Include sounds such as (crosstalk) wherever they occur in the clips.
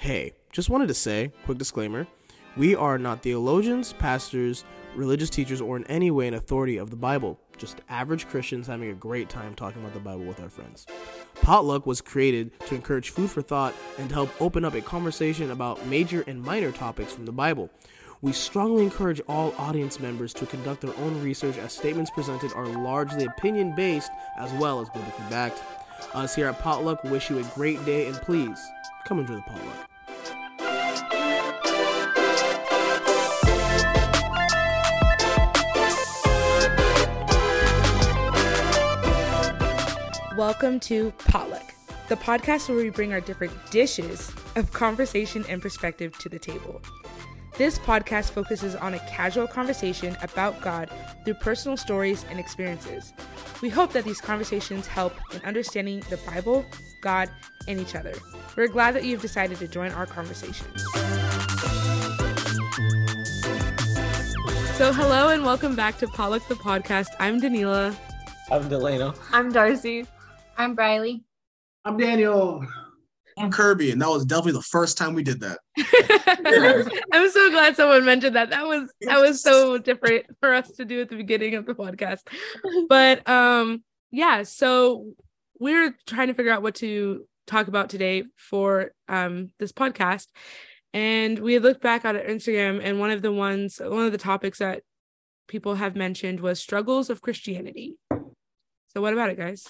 Hey, just wanted to say, quick disclaimer we are not theologians, pastors, religious teachers, or in any way an authority of the Bible. Just average Christians having a great time talking about the Bible with our friends. Potluck was created to encourage food for thought and to help open up a conversation about major and minor topics from the Bible. We strongly encourage all audience members to conduct their own research as statements presented are largely opinion based as well as biblically backed. Us here at Potluck wish you a great day and please come enjoy the potluck. Welcome to Potluck, the podcast where we bring our different dishes of conversation and perspective to the table. This podcast focuses on a casual conversation about God through personal stories and experiences. We hope that these conversations help in understanding the Bible, God, and each other. We're glad that you've decided to join our conversation. So, hello and welcome back to Potluck the podcast. I'm Danila. I'm Delano. I'm Darcy. I'm Briley. I'm Daniel. I'm Kirby, and that was definitely the first time we did that. (laughs) I'm so glad someone mentioned that. That was that was so different for us to do at the beginning of the podcast. But um yeah, so we're trying to figure out what to talk about today for um this podcast. And we had looked back at Instagram and one of the ones one of the topics that people have mentioned was struggles of Christianity. So what about it, guys?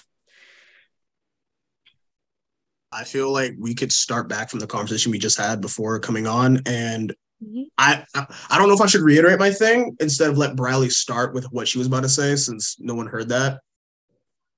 I feel like we could start back from the conversation we just had before coming on, and mm-hmm. I I don't know if I should reiterate my thing instead of let Briley start with what she was about to say since no one heard that.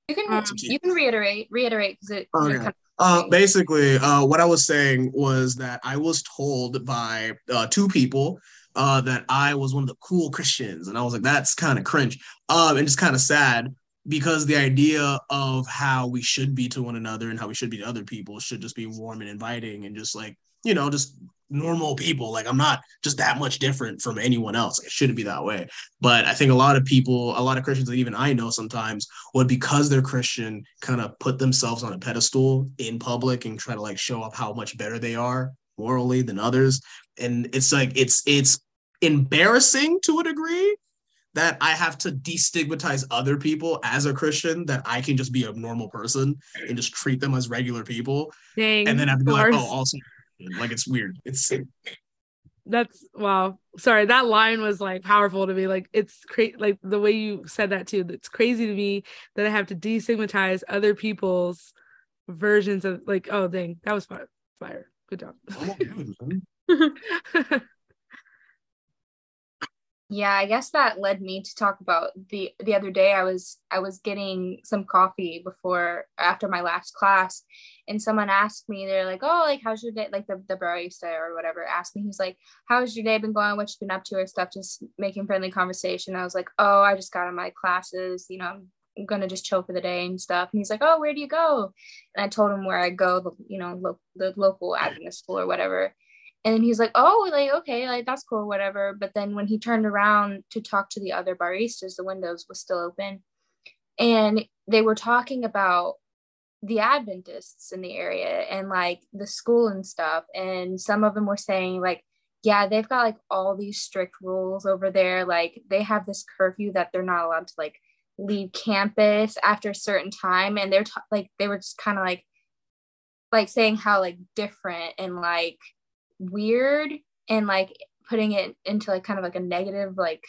You can um, you can reiterate reiterate because it. Okay. Kind of- uh, basically, uh, what I was saying was that I was told by uh, two people uh, that I was one of the cool Christians, and I was like, that's kind of cringe, um, and just kind of sad because the idea of how we should be to one another and how we should be to other people should just be warm and inviting and just like you know just normal people. Like i'm not just that much different from anyone else. It shouldn't be that way. But i think a lot of people a lot of christians that even i know sometimes would because they're christian kind of put themselves on a pedestal in public and try to like show up how much better they are morally than others. And it's like it's it's embarrassing to a degree that I have to destigmatize other people as a Christian, that I can just be a normal person and just treat them as regular people. Dang, and then have to be like, oh, also, like it's weird. It's that's wow. Sorry, that line was like powerful to me. Like it's crazy. Like the way you said that too. It's crazy to me that I have to destigmatize other people's versions of like. Oh, dang, that was fire. Fire. Good job. (laughs) Yeah, I guess that led me to talk about the the other day I was I was getting some coffee before after my last class and someone asked me they're like, "Oh, like how's your day?" like the the barista or whatever asked me. He's like, "How's your day been going? What you been up to or stuff?" just making friendly conversation. I was like, "Oh, I just got on my classes, you know, I'm gonna just chill for the day and stuff. And he's like, "Oh, where do you go?" And I told him where I go, you know, lo- the local Adventist school or whatever and he's like oh like okay like that's cool whatever. But then when he turned around to talk to the other baristas the windows was still open. And they were talking about the adventists in the area and like the school and stuff. And some of them were saying like yeah they've got like all these strict rules over there. Like they have this curfew that they're not allowed to like leave campus after a certain time. And they're t- like they were just kind of like like saying how like different and like weird and like putting it into like kind of like a negative like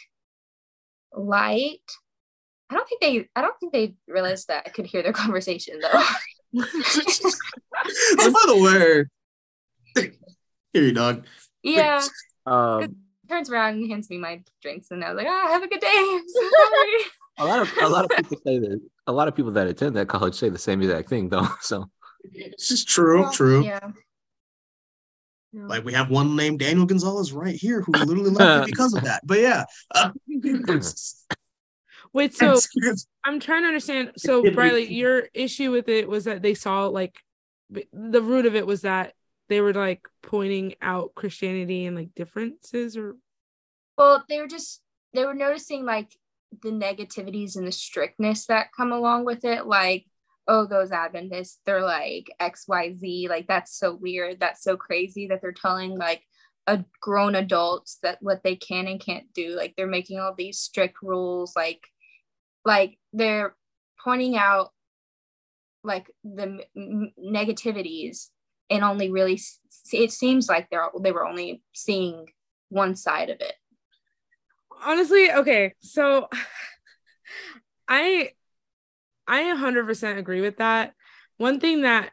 light. I don't think they I don't think they realized that I could hear their (laughs) conversation though. by the way, here you dog. Yeah. (laughs) Um, turns around and hands me my drinks, and I was like, "Ah, oh, have a good day." So a lot of a lot of people say that. A lot of people that attend that college say the same exact thing, though. (laughs) So this is true. Well, true. Yeah. Like we have one named Daniel Gonzalez right here who literally left (laughs) because of that. But yeah. Uh, (laughs) Wait, so I'm trying to understand. So Briley, your issue with it was that they saw like the root of it was that they were like pointing out Christianity and like differences or well, they were just they were noticing like the negativities and the strictness that come along with it. Like oh, those Adventists, they're like XYZ. Like, that's so weird. That's so crazy that they're telling like a grown adults that what they can and can't do. Like, they're making all these strict rules. Like, like they're pointing out like the m- negativities and only really it seems like they're they were only seeing one side of it honestly okay so (sighs) i i 100% agree with that. One thing that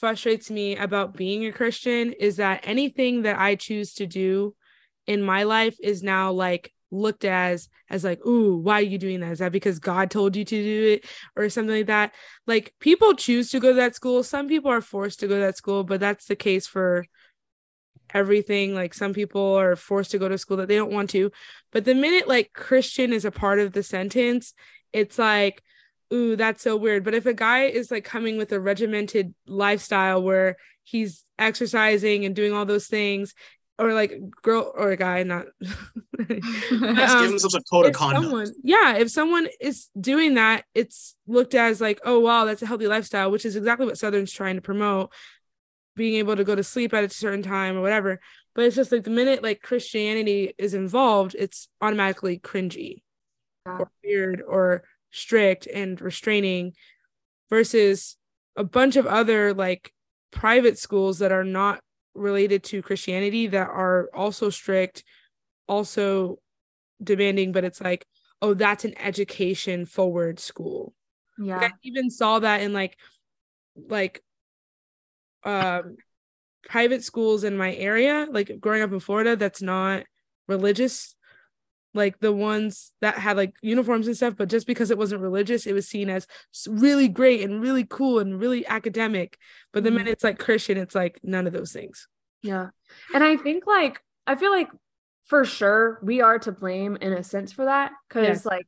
frustrates me about being a christian is that anything that i choose to do in my life is now like looked as as like ooh why are you doing that? Is that because god told you to do it? or something like that. Like people choose to go to that school. Some people are forced to go to that school but that's the case for everything. Like some people are forced to go to school that they don't want to. But the minute like christian is a part of the sentence it's like ooh that's so weird but if a guy is like coming with a regimented lifestyle where he's exercising and doing all those things or like girl or a guy, not (laughs) but, um, give themselves a code of conduct. Someone, yeah, if someone is doing that, it's looked as like, oh wow, that's a healthy lifestyle, which is exactly what Southern's trying to promote, being able to go to sleep at a certain time or whatever. But it's just like the minute like Christianity is involved, it's automatically cringy yeah. or weird or strict and restraining versus a bunch of other like private schools that are not related to Christianity that are also strict, also demanding, but it's like, oh, that's an education forward school. Yeah. Like I even saw that in like like um private schools in my area, like growing up in Florida, that's not religious like the ones that had like uniforms and stuff but just because it wasn't religious it was seen as really great and really cool and really academic but the mm-hmm. minute it's like christian it's like none of those things yeah and i think like i feel like for sure we are to blame in a sense for that because yeah. like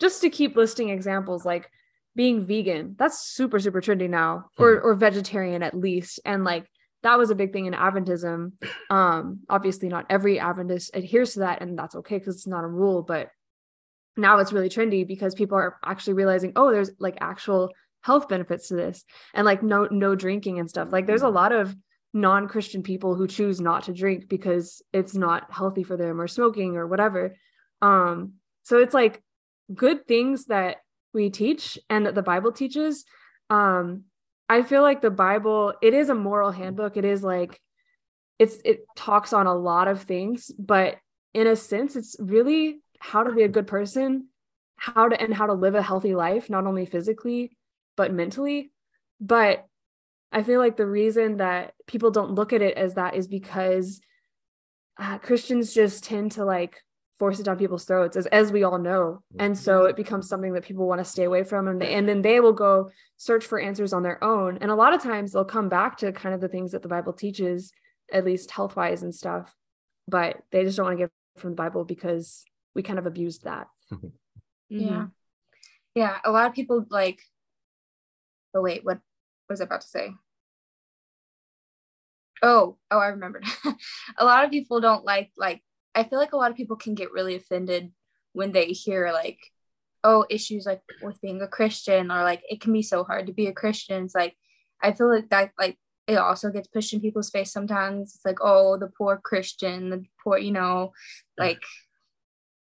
just to keep listing examples like being vegan that's super super trendy now or mm-hmm. or vegetarian at least and like that was a big thing in Adventism. Um, obviously, not every Adventist adheres to that, and that's okay because it's not a rule. But now it's really trendy because people are actually realizing, oh, there's like actual health benefits to this, and like no no drinking and stuff. Like there's a lot of non-Christian people who choose not to drink because it's not healthy for them, or smoking, or whatever. Um, so it's like good things that we teach and that the Bible teaches. Um, I feel like the Bible, it is a moral handbook. It is like it's it talks on a lot of things, but in a sense, it's really how to be a good person, how to and how to live a healthy life, not only physically, but mentally. But I feel like the reason that people don't look at it as that is because uh, Christians just tend to like force it down people's throats as, as we all know. And so it becomes something that people want to stay away from and, they, and then they will go search for answers on their own. And a lot of times they'll come back to kind of the things that the bible teaches at least health wise and stuff but they just don't want to get from the bible because we kind of abused that. Mm-hmm. yeah. Yeah a lot of people like oh wait what was i about to say? Oh oh i remembered. (laughs) A lot of people don't like like I feel like a lot of people can get really offended when they hear like, oh, issues like with being a Christian or like it can be so hard to be a Christian. It's like I feel like that like it also gets pushed in people's face sometimes. It's like, oh, the poor Christian, the poor, you know, like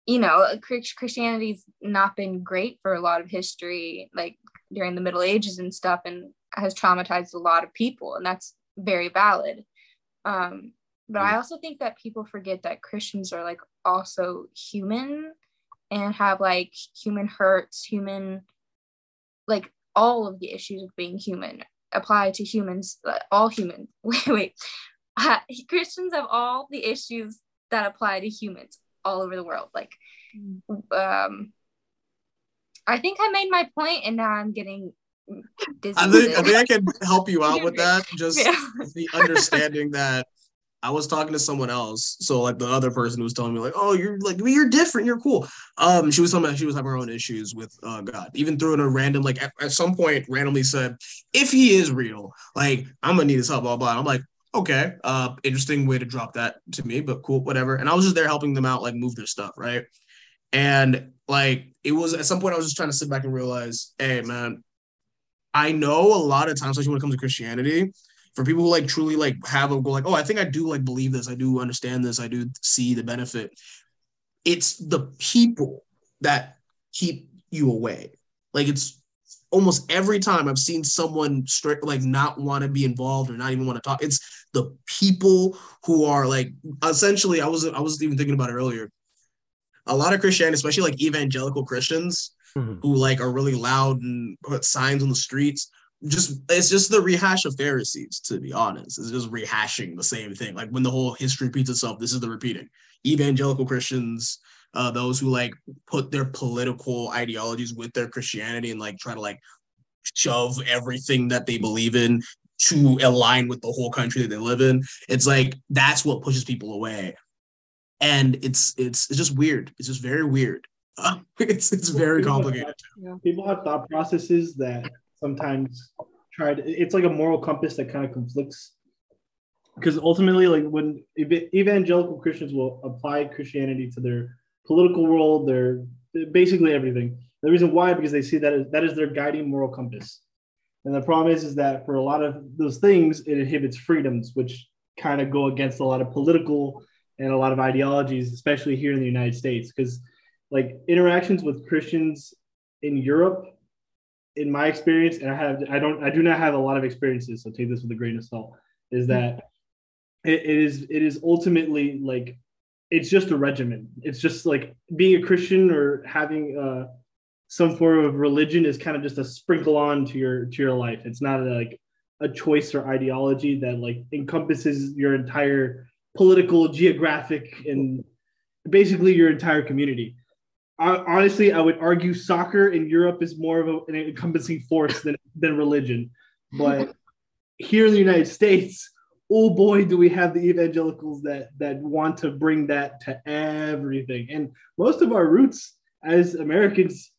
you know, Christianity's not been great for a lot of history, like during the Middle Ages and stuff, and has traumatized a lot of people, and that's very valid. Um, but I also think that people forget that Christians are like also human and have like human hurts, human, like all of the issues of being human apply to humans, all humans. (laughs) Wait, wait. Uh, Christians have all the issues that apply to humans all over the world. Like, um, I think I made my point and now I'm getting dizzy. I think, I think I can help you (laughs) out with that. Just yeah. the understanding that I was talking to someone else. So like the other person was telling me like, oh, you're like you're different, you're cool. Um, she was telling me she was having her own issues with uh, God. Even threw in a random like at, at, some point randomly said, if he is real, like I'm gonna need his help, blah blah. I'm like, okay, uh, interesting way to drop that to me, but cool, whatever. And I was just there helping them out, like move their stuff, right? And like it was at some point I was just trying to sit back and realize, hey man, I know a lot of times, especially when it comes to Christianity, for people who like truly like have a go like, oh, I think I do like believe this, I do understand this, I do see the benefit. It's the people that keep you away. Like it's almost every time I've seen someone straight like not want to be involved or not even want to talk. It's the people who are like essentially. I was I was even thinking about it earlier. A lot of Christianity, especially like evangelical Christians, mm-hmm. who like are really loud and put signs on the streets. Just it's just the rehash of Pharisees, to be honest. It's just rehashing the same thing. Like when the whole history repeats itself, this is the repeating. Evangelical Christians, uh, those who like put their political ideologies with their Christianity and like try to like shove everything that they believe in to align with the whole country that they live in. It's like that's what pushes people away, and it's it's it's just weird. It's just very weird. Uh, (laughs) it's it's very people complicated. Have, people have thought processes that sometimes try to. It's like a moral compass that kind of conflicts. Because ultimately, like when evangelical Christians will apply Christianity to their political world, their basically everything. The reason why because they see that is, that is their guiding moral compass. And the problem is, is that for a lot of those things, it inhibits freedoms, which kind of go against a lot of political and a lot of ideologies, especially here in the United States. Because like interactions with Christians in Europe, in my experience, and I have I don't I do not have a lot of experiences, so take this with a grain of salt, is that it, it is it is ultimately like it's just a regimen. It's just like being a Christian or having uh, some form of religion is kind of just a sprinkle on to your to your life. It's not a, like a choice or ideology that like encompasses your entire political, geographic, and basically your entire community honestly, I would argue soccer in Europe is more of a, an encompassing force than, than religion. But here in the United States, oh boy, do we have the evangelicals that that want to bring that to everything. And most of our roots as Americans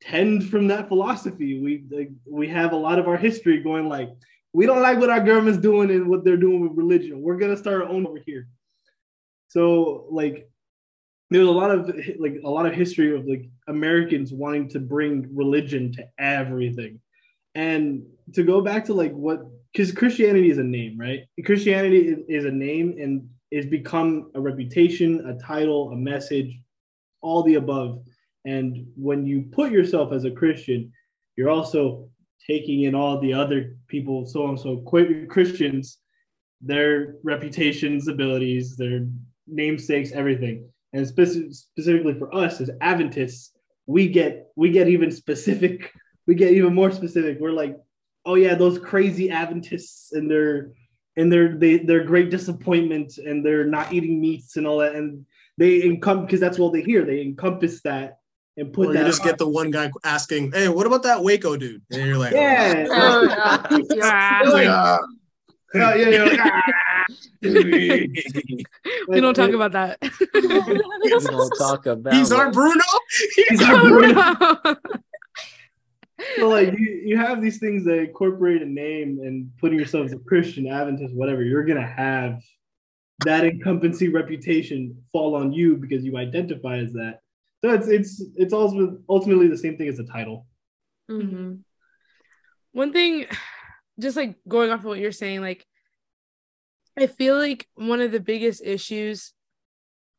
tend from that philosophy. We like, we have a lot of our history going like we don't like what our government's doing and what they're doing with religion. We're gonna start our own over here. So like there's a lot of like a lot of history of like Americans wanting to bring religion to everything. And to go back to like what because Christianity is a name, right? Christianity is a name and it's become a reputation, a title, a message, all the above. And when you put yourself as a Christian, you're also taking in all the other people, so and so Christians, their reputations, abilities, their namesakes, everything and speci- specifically for us as Adventists, we get we get even specific. We get even more specific. We're like, oh yeah, those crazy Adventists and their and their they their great disappointment and they're not eating meats and all that, and they encompass because that's what they hear. They encompass that and put or that. You just on. get the one guy asking, "Hey, what about that Waco dude?" And you're like, "Yeah, (laughs) (laughs) oh, yeah. yeah. yeah, yeah, like, ah (laughs) we don't talk about that. we don't talk about. He's our Bruno. He's our (laughs) Bruno. (laughs) so like you, you have these things that incorporate a name and putting yourself as a Christian, Adventist, whatever. You're gonna have that incumbency reputation fall on you because you identify as that. So it's it's it's also ultimately the same thing as a title. Mm-hmm. One thing, just like going off of what you're saying, like I feel like one of the biggest issues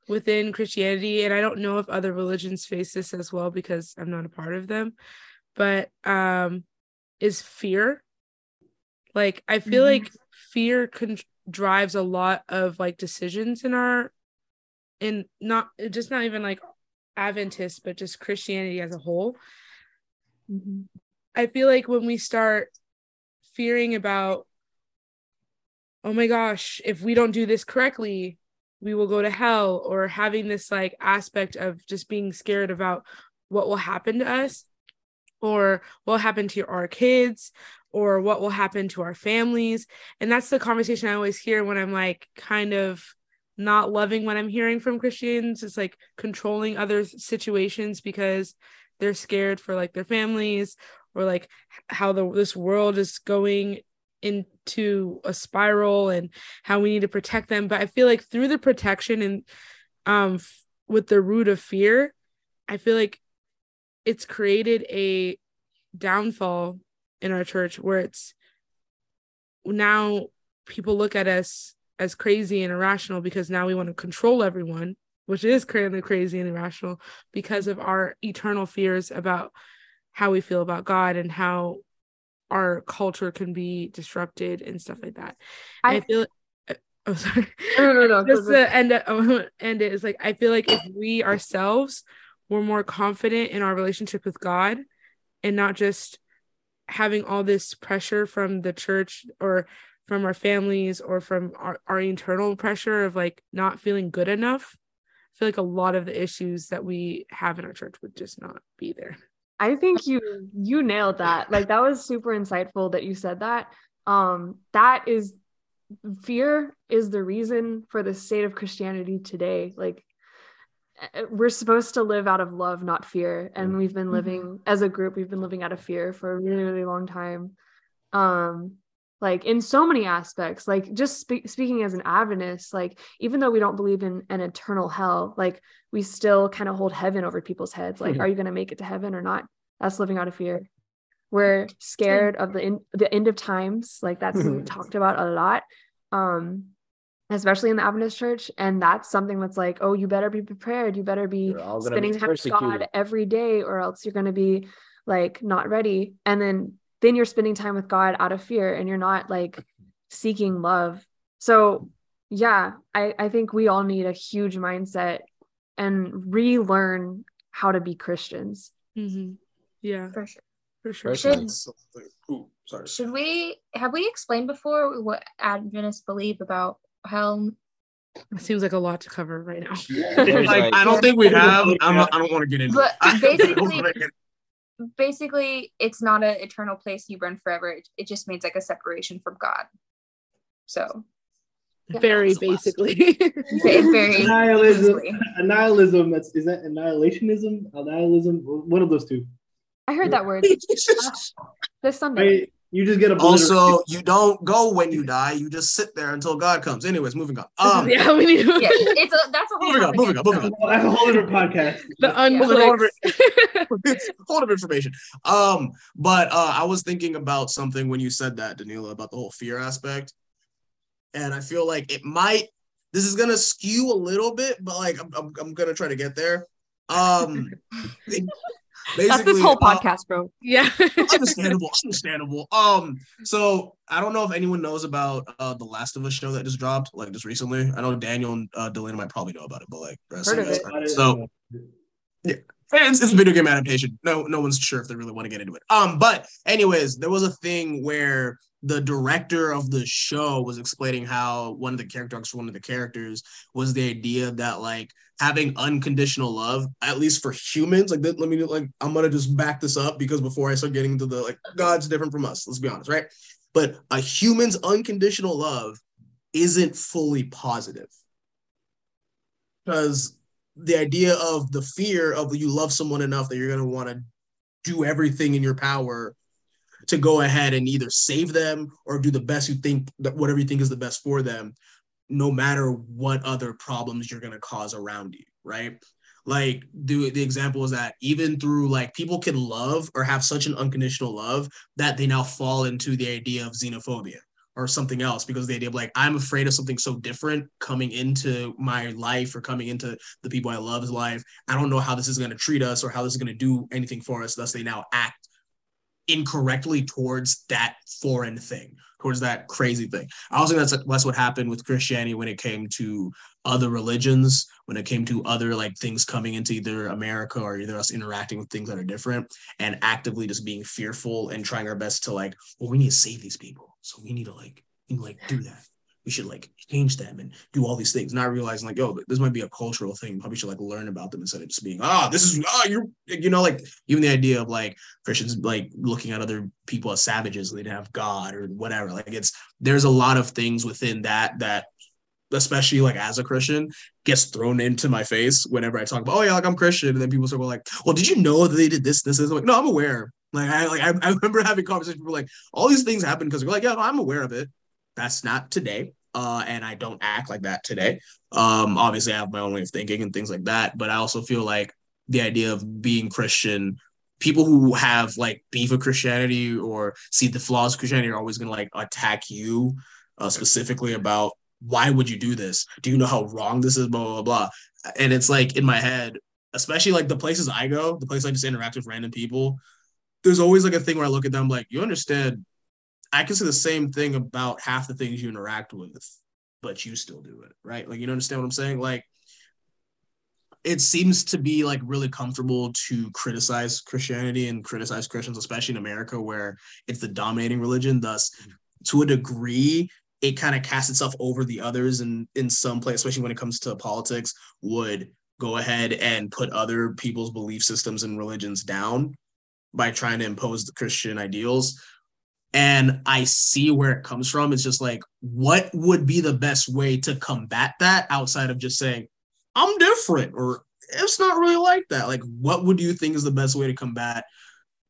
within Christianity, and I don't know if other religions face this as well because I'm not a part of them, but um, is fear. Like I feel mm-hmm. like fear con- drives a lot of like decisions in our, in not just not even like Adventist, but just Christianity as a whole. Mm-hmm. I feel like when we start fearing about oh my gosh, if we don't do this correctly, we will go to hell, or having this like aspect of just being scared about what will happen to us, or what will happen to our kids, or what will happen to our families. And that's the conversation I always hear when I'm like kind of not loving what I'm hearing from Christians. It's like controlling other situations because they're scared for like their families or like how the this world is going into a spiral and how we need to protect them. But i feel like through the protection and um f- with the root of fear i feel like it's created a downfall in our church where it's now people look at us as crazy and irrational because now we want to control everyone, which is currently crazy and irrational because of our eternal fears about how we feel about God and how our culture can be disrupted and stuff like that. I, I feel uh, oh (laughs) sorry. No, no, no. Just to end it, (laughs) end it is like I feel like if we ourselves were more confident in our relationship with God and not just having all this pressure from the church or from our families or from our, our internal pressure of like not feeling good enough i feel like a lot of the issues that we have in our church would just not be there i think you you nailed that. Like that was super insightful that you said that. Um that is fear is the reason for the state of christianity today. Like eh, we're supposed to live out of love not fear. And we've been living mm-hmm. as a group we've been living out of fear for a really really long time. Um like in so many aspects like just spe- speaking as an adventist like even though we don't believe in an eternal hell like we still kind of hold heaven over people's heads like mm-hmm. are you going to make it to heaven or not? That's living out of fear. We're scared of the in, the end of times like that's (laughs) talked about a lot um especially in the adventist church and that's something that's like oh you better be prepared you better be spending time with god every day or else you're going to be like not ready and then then you're spending time with God out of fear and you're not like seeking love. So, yeah, I, I think we all need a huge mindset and relearn how to be Christians. Mm-hmm. Yeah, for sure. For sure. Should, Ooh, sorry. should we have we explained before what Adventists believe about hell? It seems like a lot to cover right now. (laughs) like, I don't think we have. I'm, I don't want to get into but it. (laughs) basically, basically it's not an eternal place you burn forever. It, it just means like a separation from god. So. Yeah. very basically. (laughs) Very annihilism (laughs) annihilism that's is that annihilationism? Annihilism one of those two. I heard that word. (laughs) This sunday you just get a also you don't go when you die. You just sit there until god comes. Anyways moving on. Um yeah we need yeah it's a that's a whole moving on moving on moving on that's a whole other podcast. The unclicks. (laughs) whole of information. Um but uh i was thinking about something when you said that danila about the whole fear aspect. And i feel like it might this is gonna skew a little bit but like i'm, I'm, I'm gonna try to get there. Um (laughs) that's this whole uh, podcast, uh, bro. Yeah. (laughs) understandable. (laughs) Understandable. Um, so I don't know if anyone knows about uh the Last of Us show that just dropped, like just recently. I know Daniel and uh Delana might probably know about it, but like Heard of it. so yeah. It's, it's a video game adaptation. No, no one's sure if they really want to get into it. Um, but anyways, there was a thing where the director of the show was explaining how one of the characters one of the characters was the idea that like having unconditional love at least for humans like let me like i'm gonna just back this up because before i start getting into the like god's different from us let's be honest right? But a human's unconditional love isn't fully positive. Because the idea of the fear of you love someone enough that you're to want to do everything in your power to go ahead and either save them or do the best you think that whatever you think is the best for them no matter what other problems you're going to cause around you right like the, the example is that even through like people can love or have such an unconditional love that they now fall into the idea of xenophobia or something else because the idea of like I'm afraid of something so different coming into my life or coming into the people I love's life. I don't know how this is going to treat us or how this is going to do anything for us. Thus, they now act incorrectly towards that foreign thing, towards that crazy thing. I also think that's that's what happened with Christianity when it came to other religions, when it came to other like things coming into either America or either us interacting with things that are different and actively just being fearful and trying our best to like, well, we need to save these people. So we need to like, like do that we should like change them and do all these things, not realizing like, oh, this might be a cultural thing. Probably should like learn about them instead of just being, ah, oh, this is ah, oh, you're you know, like even the idea of like Christians like looking at other people as savages, they didn't have God or whatever. Like it's there's a lot of things within that that especially like as a Christian, gets thrown into my face whenever I talk about, oh yeah, like I'm Christian, and then people start like, well, did you know that they did this, this, this? I'm like, no, I'm aware. Like I like I, I remember having conversations where like all these things happen because we're like, yeah, no, I'm aware of it. That's not today. Uh, and I don't act like that today. Um, obviously, I have my own way of thinking and things like that. But I also feel like the idea of being Christian people who have like beef with Christianity or see the flaws of Christianity are always going to like attack you uh, specifically about why would you do this? Do you know how wrong this is? Blah, blah, blah. And it's like in my head, especially like the places I go, the place I just interact with random people, there's always like a thing where I look at them like, you understand, I can say the same thing about half the things you interact with, but you still do it, right? Like, you understand what I'm saying? Like, it seems to be like really comfortable to criticize Christianity and criticize Christians, especially in America, where it's the dominating religion. Thus, to a degree, it kind of casts itself over the others and in some place, especially when it comes to politics, would go ahead and put other people's belief systems and religions down by trying to impose the Christian ideals. And I see where it comes from. It's just like, what would be the best way to combat that outside of just saying, I'm different, or it's not really like that. Like, what would you think is the best way to combat,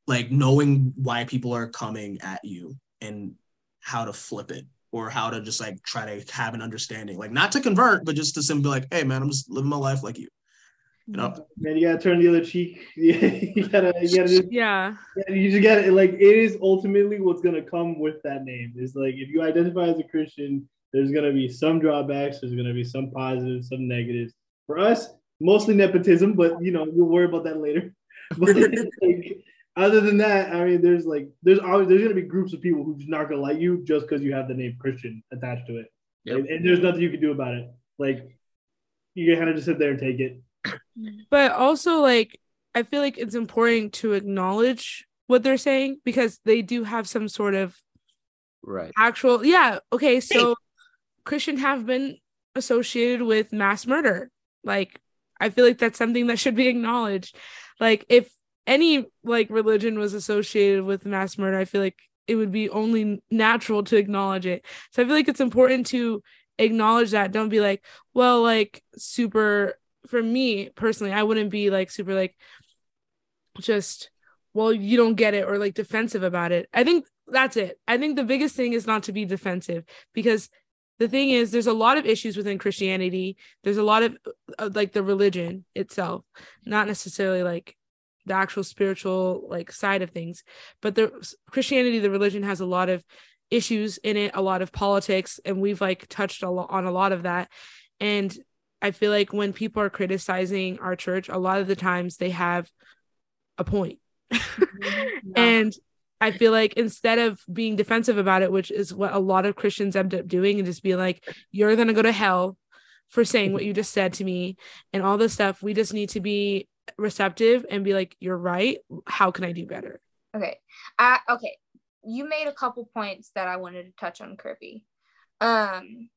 like, knowing why people are coming at you and how to flip it? or how to just like try to have an understanding, like not to convert, but just to simply be like, hey man, I'm just living my life like you. You know, man, you gotta turn the other cheek. (laughs) you gotta, you gotta just, yeah. You just gotta like it is ultimately what's gonna come with that name. Is like if you identify as a Christian, there's gonna be some drawbacks. There's gonna be some positives, some negatives. For us, mostly nepotism, but you know we'll worry about that later. (laughs) But (laughs) like, other than that, I mean, there's like there's always there's gonna be groups of people who's not gonna like you just because you have the name Christian attached to it, yep. and, and, there's nothing you can do about it. Like you kind of just sit there and take it. Mm. But also, like I feel like it's important to acknowledge what they're saying because they do have some sort of right. actual yeah okay so christian have been associated with mass murder. Like i feel like that's something that should be acknowledged. Like if any like religion was associated with mass murder, I feel like it would be only natural to acknowledge it. So I feel like it's important to acknowledge that. Don't be like, well, like super for me personally, I wouldn't be like super like just well, you don't get it or like defensive about it. I think that's it. I think the biggest thing is not to be defensive because the thing is there's a lot of issues within Christianity. There's a lot of uh, like the religion itself, not necessarily like the actual spiritual like side of things but the christianity the religion has a lot of issues in it a lot of politics and we've like touched a lot on a lot of that and i feel like when people are criticizing our church a lot of the times they have a point (laughs) mm-hmm. and i feel like instead of being defensive about it which is what a lot of christians end up doing and just being like you're gonna go to hell for saying what you just said to me and all this stuff we just need to be receptive and be like, you're right. How can I do better? Okay. Uh, okay. You made a couple points that I wanted to touch on, Kirby. Um,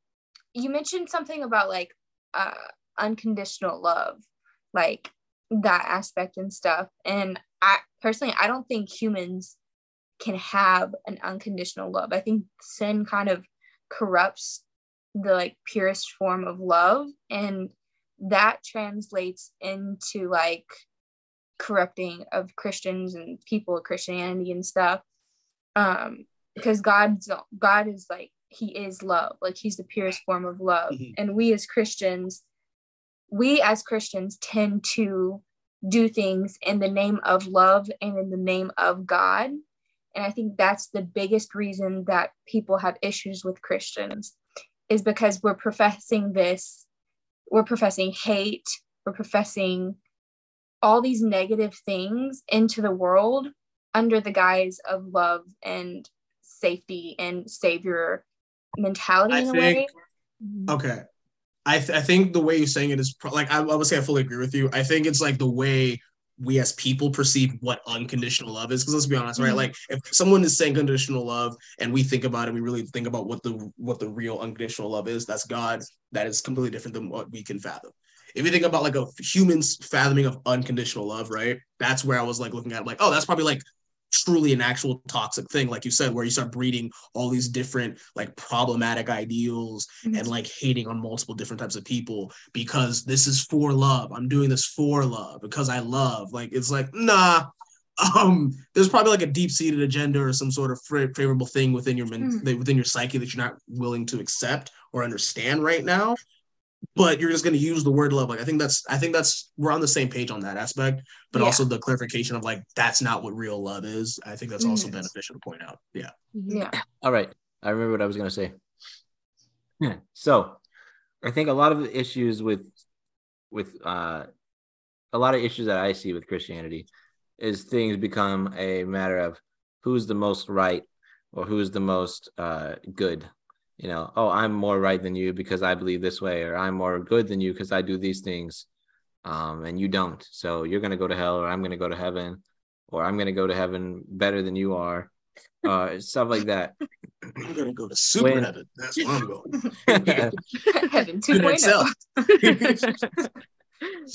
you mentioned something about like uh, unconditional love, like that aspect and stuff. And I personally, I don't think humans can have an unconditional love. I think sin kind of corrupts the like purest form of love and that translates into like corrupting of Christians and people of Christianity and stuff. Um, because God's God is like he is love, like he's the purest form of love. Mm-hmm. And we as Christians, we as Christians tend to do things in the name of love and in the name of God. And I think that's the biggest reason that people have issues with Christians is because we're professing this we're professing hate, we're professing all these negative things into the world under the guise of love and safety and savior mentality I in think, a way. Okay. I, th- I think the way you're saying it is pro- like I, I would say I fully agree with you. I think it's like the way we as people perceive what unconditional love is because let's be honest right mm-hmm. like if someone is saying conditional love and we think about it we really think about what the what the real unconditional love is that's god that is completely different than what we can fathom if you think about like a human's fathoming of unconditional love right that's where i was like looking at like oh that's probably like truly an actual toxic thing like you said where you start breeding all these different like problematic ideals mm-hmm. and like hating on multiple different types of people because this is for love i'm doing this for love because i love like it's like nah (laughs) um there's probably like a deep-seated agenda or some sort of favorable thing within your mm-hmm. within your psyche that you're not willing to accept or understand right now but you're just going to use the word love. Like I think that's I think that's we're on the same page on that aspect, but Yeah. also the clarification of like that's not what real love is. I think that's also Mhm. beneficial to point out. Yeah. Yeah. All right. I remember what I was going to say. Yeah. (clears throat) So, I think a lot of the issues with with uh a lot of issues that I see with Christianity is things become a matter of who's the most right or who's the most uh good. You know, oh, I'm more right than you because I believe this way or I'm more good than you because I do these things. Um and you don't. So, you're going to go to hell or I'm going to go to heaven or I'm going to go to heaven better than you are. Uh stuff like that. (laughs) I'm gonna go to super When- heaven. That's where I'm going. (laughs) Heaven In 2.0. itself.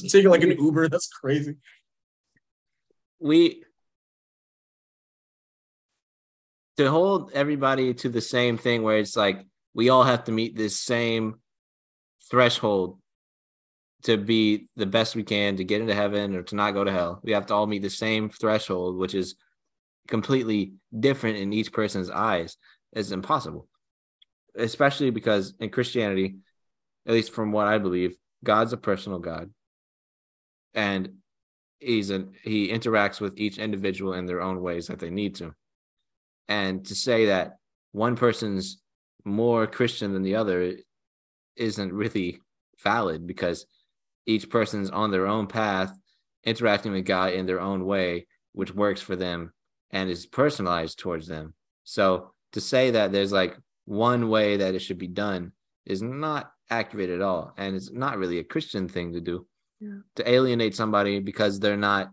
Taking like an Uber, that's crazy. we to hold everybody to the same thing where it's like we all have to meet this same threshold to be the best we can to get into heaven or to not go to hell. We have to all meet the same threshold, which is completely different in each person's eyes. Is impossible, especially because in Christianity, at least from what I believe, God's a personal God, and he's an he interacts with each individual in their own ways that they need to and to say that one person's more christian than the other isn't really valid because each person's on their own path interacting with god in their own way which works for them and is personalized towards them. So to say that there's like one way that it should be done is not accurate at all and it's not really a christian thing to do. To alienate somebody because they're not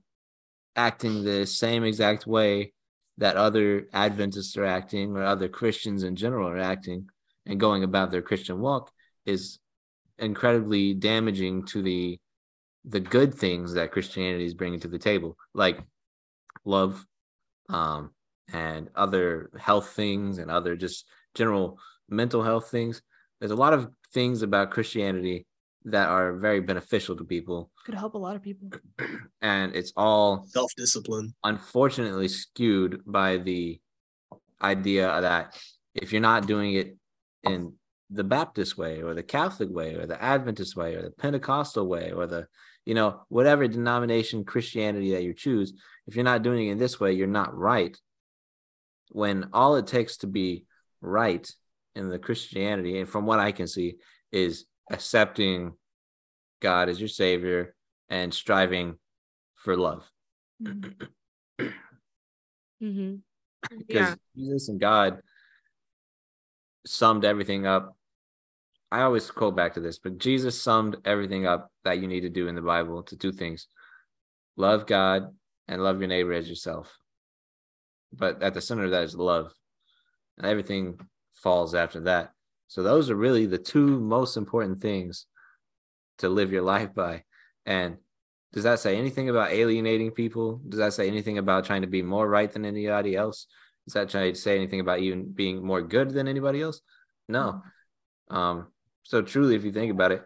acting the same exact way that other Adventists are acting or other Christians in general are acting and going about their Christian walk is incredibly damaging to the the good things that Christianity is bringing to the table, like love, um, and other health things and other just general mental health things. There's a lot of things about Christianity that are very beneficial to people, Could help a lot of people. (clears throat) and it's all Self-discipline. unfortunately skewed by the idea that if you're not doing it in the Baptist way or the Catholic way or the Adventist way or the Pentecostal way or the you know whatever denomination Christianity that you choose if you're not doing it in this way you're not right when all it takes to be right in the Christianity and from what I can see is accepting God as your savior and striving for love Mm-hmm. because Yeah. Jesus and God summed everything up. I always quote back to this, but Jesus summed everything up that you need to do in the Bible to two things love God and love your neighbor as yourself. But at the center of that is love, and everything falls after that. So, those are really the two most important things to live your life by. And does that say anything about alienating people? Does that say anything about trying to be more right than anybody else? Does that try to say anything about you being more good than anybody else? No. Um, so truly, if you think about it,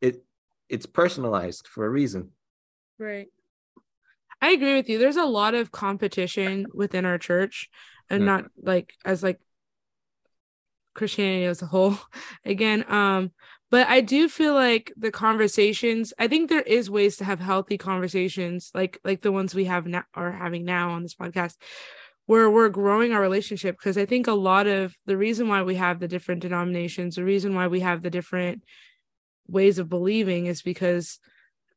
it it's personalized for a reason. Right. I agree with you. There's a lot of competition within our church and Mm. not like as like Christianity as a whole (laughs) again. Um, but I do feel like the conversations, I think there is ways to have healthy conversations like like the ones we have now are having now on this podcast where we're growing our relationship because I think a lot of the reason why we have the different denominations, the reason why we have the different ways of believing is because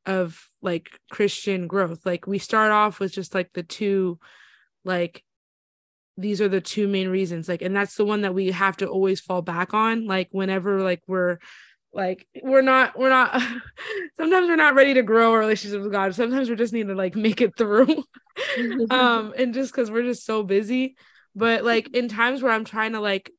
of like Christian growth. Like we start off with just like the two like these are the two main reasons like and that's the one that we have to always fall back on like whenever like we're like we're not we're not (laughs) sometimes we're not ready to grow our relationship with God. Sometimes we just need to like make it through. (laughs) um and just cuz we're just so busy. But like in times where I'm trying to like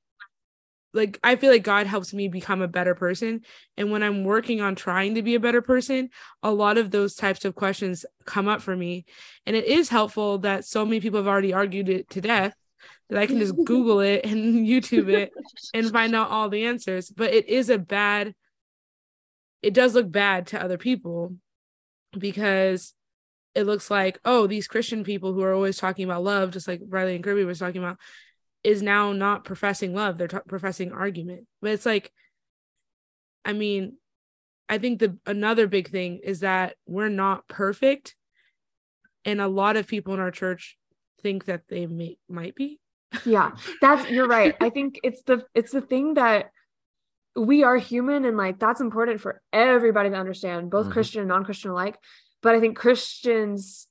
like I feel like God helps me become a better person and when I'm working on trying to be a better person a lot of those types of questions come up for me and it is helpful that so many people have already argued it to death that I can just google it and (laughs) YouTube it and find out all the answers but it is a bad it does look bad to other people because it looks like oh these Christian people who are always talking about love just like Riley and Kirby was talking about is now not professing love they're t- professing argument but it's like i mean I think the another big thing is that we're not perfect. And a lot of people in our church think that they may might be. Yeah that's you're right. I think it's the it's the thing that we are human and like that's important for everybody to understand both Mhm. christian and non-christian alike. But i think christians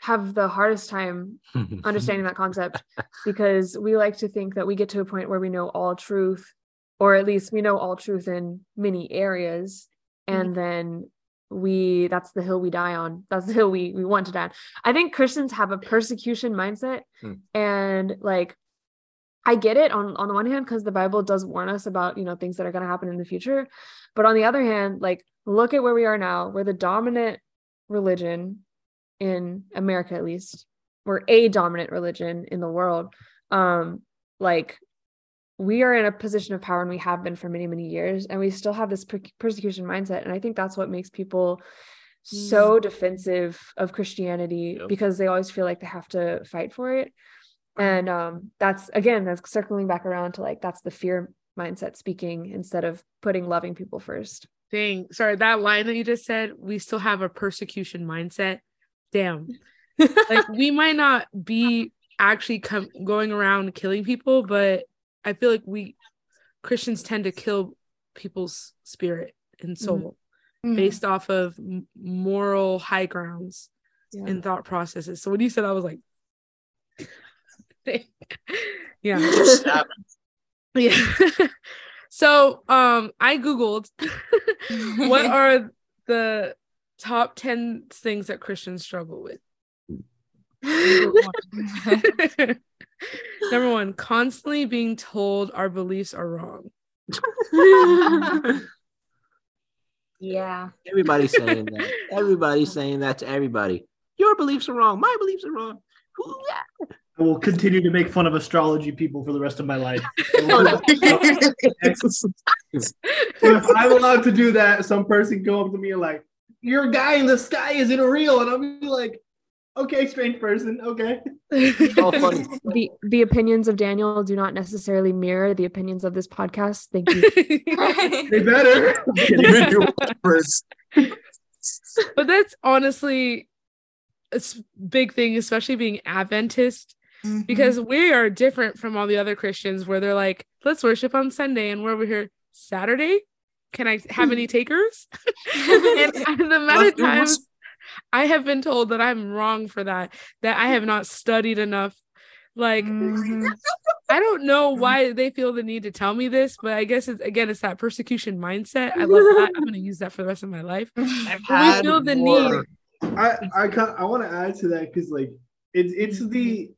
have the hardest time (laughs) understanding that concept because we like to think that we get to a point where we know all truth or at least we know all truth in many areas and then we that's the hill we die on. That's the hill we we want to die on. I think christians have a persecution mindset Hmm. and like i get it on on the one hand because the bible does warn us about you know things that are going to happen in the future. But on the other hand like look at where we are now. We're the dominant religion in america at least. We're a dominant religion in the world. Um like we are in a position of power and we have been for many many years and we still have this per- persecution mindset and i think that's what makes people so defensive of christianity Yep. because they always feel like they have to fight for it and um that's again that's circling back around to like that's the fear mindset speaking instead of putting loving people first Dang, sorry, that line that you just said, we still have a persecution mindset. Damn. (laughs) like we might not be actually com- going around killing people, but I feel like we Christians tend to kill people's spirit and soul Mhm. based off of moral high grounds yeah. and thought processes. So when you said, I was like, (laughs) yeah, (laughs) (laughs) yeah. so um, I googled what are the top 10 things that Christians struggle with? Number (laughs) one. (laughs) Number one, constantly being told our beliefs are wrong. (laughs) yeah. Everybody's saying that. Everybody's saying that to everybody. Your beliefs are wrong. My beliefs are wrong. I will continue to make fun of astrology people for the rest of my life. if I'm allowed to do that, some person go up to me and like, "Your guy in the sky isn't real," and I'll be like, "Okay, strange person. Okay." All funny. (laughs) the the opinions of daniel do not necessarily mirror the opinions of this podcast thank you (laughs) They better. But that's honestly a big thing, especially being Adventist, mm-hmm. because we are different from all the other Christians where they're like, let's worship on Sunday, and we're over here Saturday. Can I have hmm. any takers? (laughs) and the amount of times what's- I have been told that I'm wrong for that, that I have not studied enough. Like, Mhm. (laughs) I don't know why they feel the need to tell me this, but I guess it's again, it's that persecution mindset. I love that. I'm gonna use that for the rest of my life. (laughs) I've we feel the more- I I I want to add to that because like it's it's the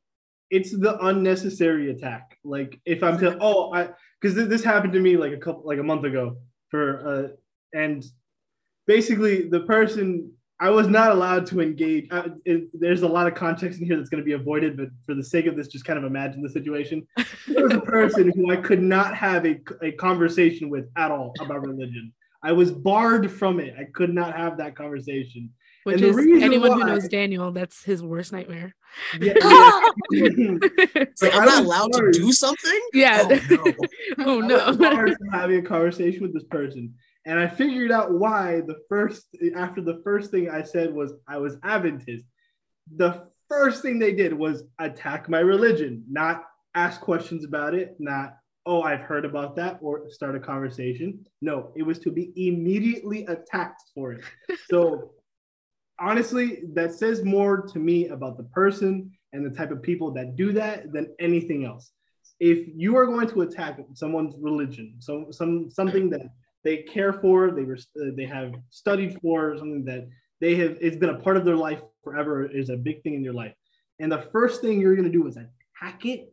it's the unnecessary attack. Like if I'm to oh I because this happened to me like a couple like a month ago for uh and basically the person I was not allowed to engage. Uh, it, there's a lot of context in here that's going to be avoided, but for the sake of this, just kind of imagine the situation. There was a person who I could not have a, a conversation with at all about religion. I was barred from it. I could not have that conversation. Which And the is reason anyone who knows Daniel, that's his worst nightmare. Yeah, (laughs) yeah. It's like, I'm not was allowed to do something? Yeah. Oh, no. (laughs) oh I no. was barred from having a conversation with this person. And I figured out why the first after the first thing I said was I was Adventist. The first thing they did was attack my religion, not ask questions about it, not oh I've heard about that or start a conversation. No, it was to be immediately attacked for it. (laughs) So honestly, that says more to me about the person and the type of people that do that than anything else. If you are going to attack someone's religion, so some something that they care for, they were uh, they have studied for, something that they have it's been a part of their life forever is a big thing in your life, and the first thing you're going to do is attack it.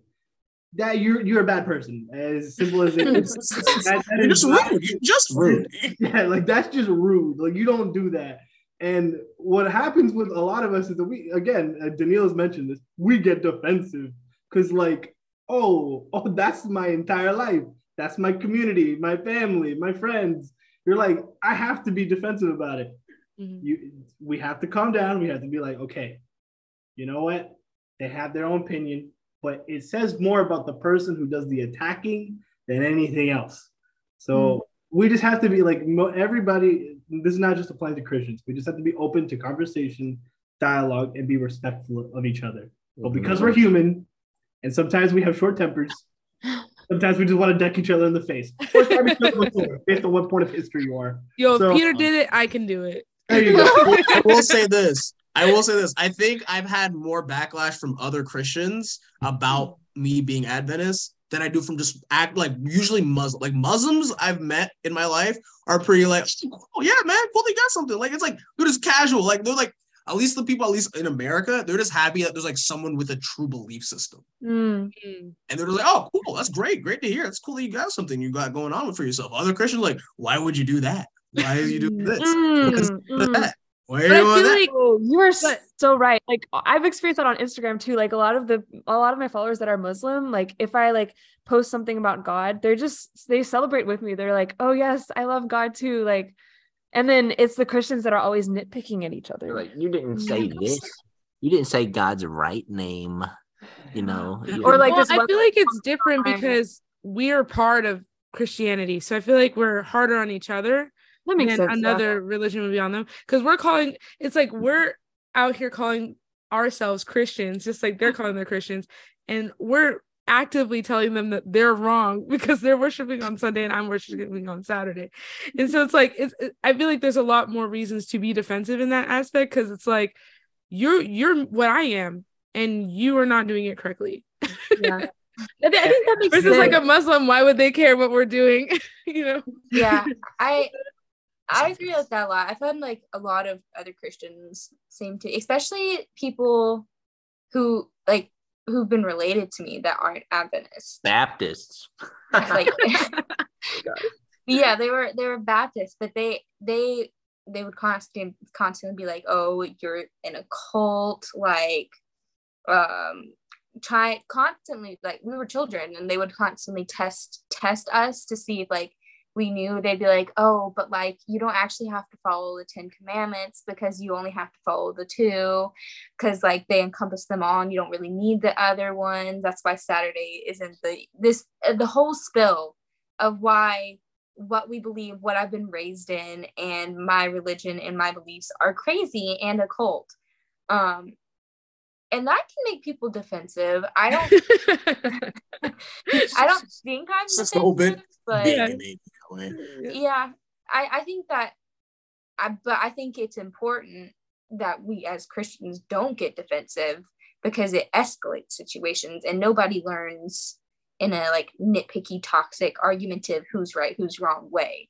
That you're you're a bad person, as simple as it is. (laughs) That- that You're is just not- rude. You're just rude. yeah, (laughs) like that's just rude. Like you don't do that. And what happens with a lot of us is that we, again, uh, Daniel's mentioned this, we get defensive because, like, oh, oh, that's my entire life. That's my community, my family, my friends. You're like, I have to be defensive about it. Mhm. You, we have to calm down. We have to be like, okay, you know what? They have their own opinion, but it says more about the person who does the attacking than anything else. So we just have to be like everybody this is not just applying to Christians. We just have to be open to conversation, dialogue, and be respectful of each other. But because we're human, and sometimes we have short tempers, (laughs) sometimes we just want to deck each other in the face. Or stab each other with sword, Based on what point of history you are. Yo, So- Peter um, did it, I can do it. There you go. (laughs) I will (laughs) say this. I will say this. I think I've had more backlash from other Christians about me being Adventist than I do from just act like usually Muslim. Like Muslims I've met in my life are pretty like, oh yeah, man, cool, they got something. Like it's like they're just casual. Like they're like at least the people, at least in America, they're just happy that there's like someone with a true belief system. Mm. Mm. And they're like, oh, cool, that's great, great to hear. It's cool that you got something you got going on for yourself. Other Christians like, why would you do that? Why are you doing this? Because Mm, of mm. that. Why But I you want feel that? like Oh, you are But- so right. Like I've experienced that on Instagram too. Like a lot of the a lot of my followers that are Muslim, like if I like post something about God, they're just they celebrate with me. They're like, "Oh yes, I love God too." Like and then it's the Christians that are always nitpicking at each other. They're like, you didn't say this. You didn't say God's right name. You know, You Or like well, this I feel like it's different time. because we're part of Christianity. So I feel like we're harder on each other that makes than sense. yeah. another religion would be on them. Because we're calling it's like mm-hmm. we're out here calling ourselves Christians, just like they're mm-hmm. calling their Christians, and we're actively telling them that they're wrong (laughs) because they're worshiping on Sunday and I'm worshiping on Saturday. And so it's like it's it- I feel like there's a lot more reasons to be defensive in that aspect because it's like you're you're what I am and you are not doing it correctly. Yeah. (laughs) I thi- I think that makes Versus sense. like a Muslim, why would they care what we're doing? (laughs) you know? yeah i i agree with that a lot i've had like a lot of other christians seem to especially people who like who've been related to me that aren't adventists Baptists. like (laughs) (laughs) yeah they were they were baptists but they they they would constantly constantly be like oh you're in a cult like um try constantly like we were children and they would constantly test test us to see if like we knew they'd be like oh but like you don't actually have to follow the 10 commandments because you only have to follow the two because like they encompass them all and you don't really need the other one. that's why saturday isn't the this uh, the whole spill of why what we believe what i've been raised in and my religion and my beliefs are crazy and a cult um and that can make people defensive i don't (laughs) (laughs) i don't think i'm Just a little bit defensive, but Maybe, Yeah. Maybe that way. yeah i i think that i but i think it's important that we as christians don't get defensive because it escalates situations and nobody learns in a like nitpicky toxic argumentative who's right who's wrong way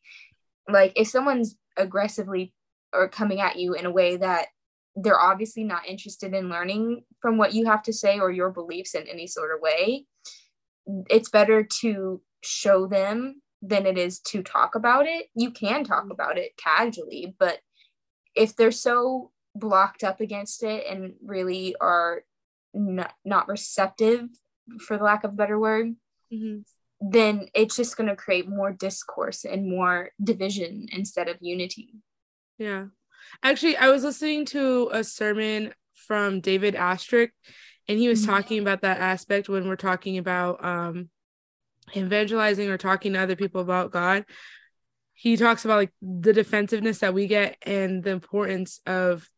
like if someone's aggressively or coming at you in a way that they're obviously not interested in learning from what you have to say or your beliefs in any sort of way it's better to show them than it is to talk about it. You can talk about it casually, but if they're so blocked up against it and really are not, not receptive, for the lack of a better word, Mhm. then it's just going to create more discourse and more division instead of unity. Yeah. Actually, I was listening to a sermon from David Asscherick, and he was Mhm. talking about that aspect when we're talking about um evangelizing or talking to other people about God. He talks about like the defensiveness that we get and the importance of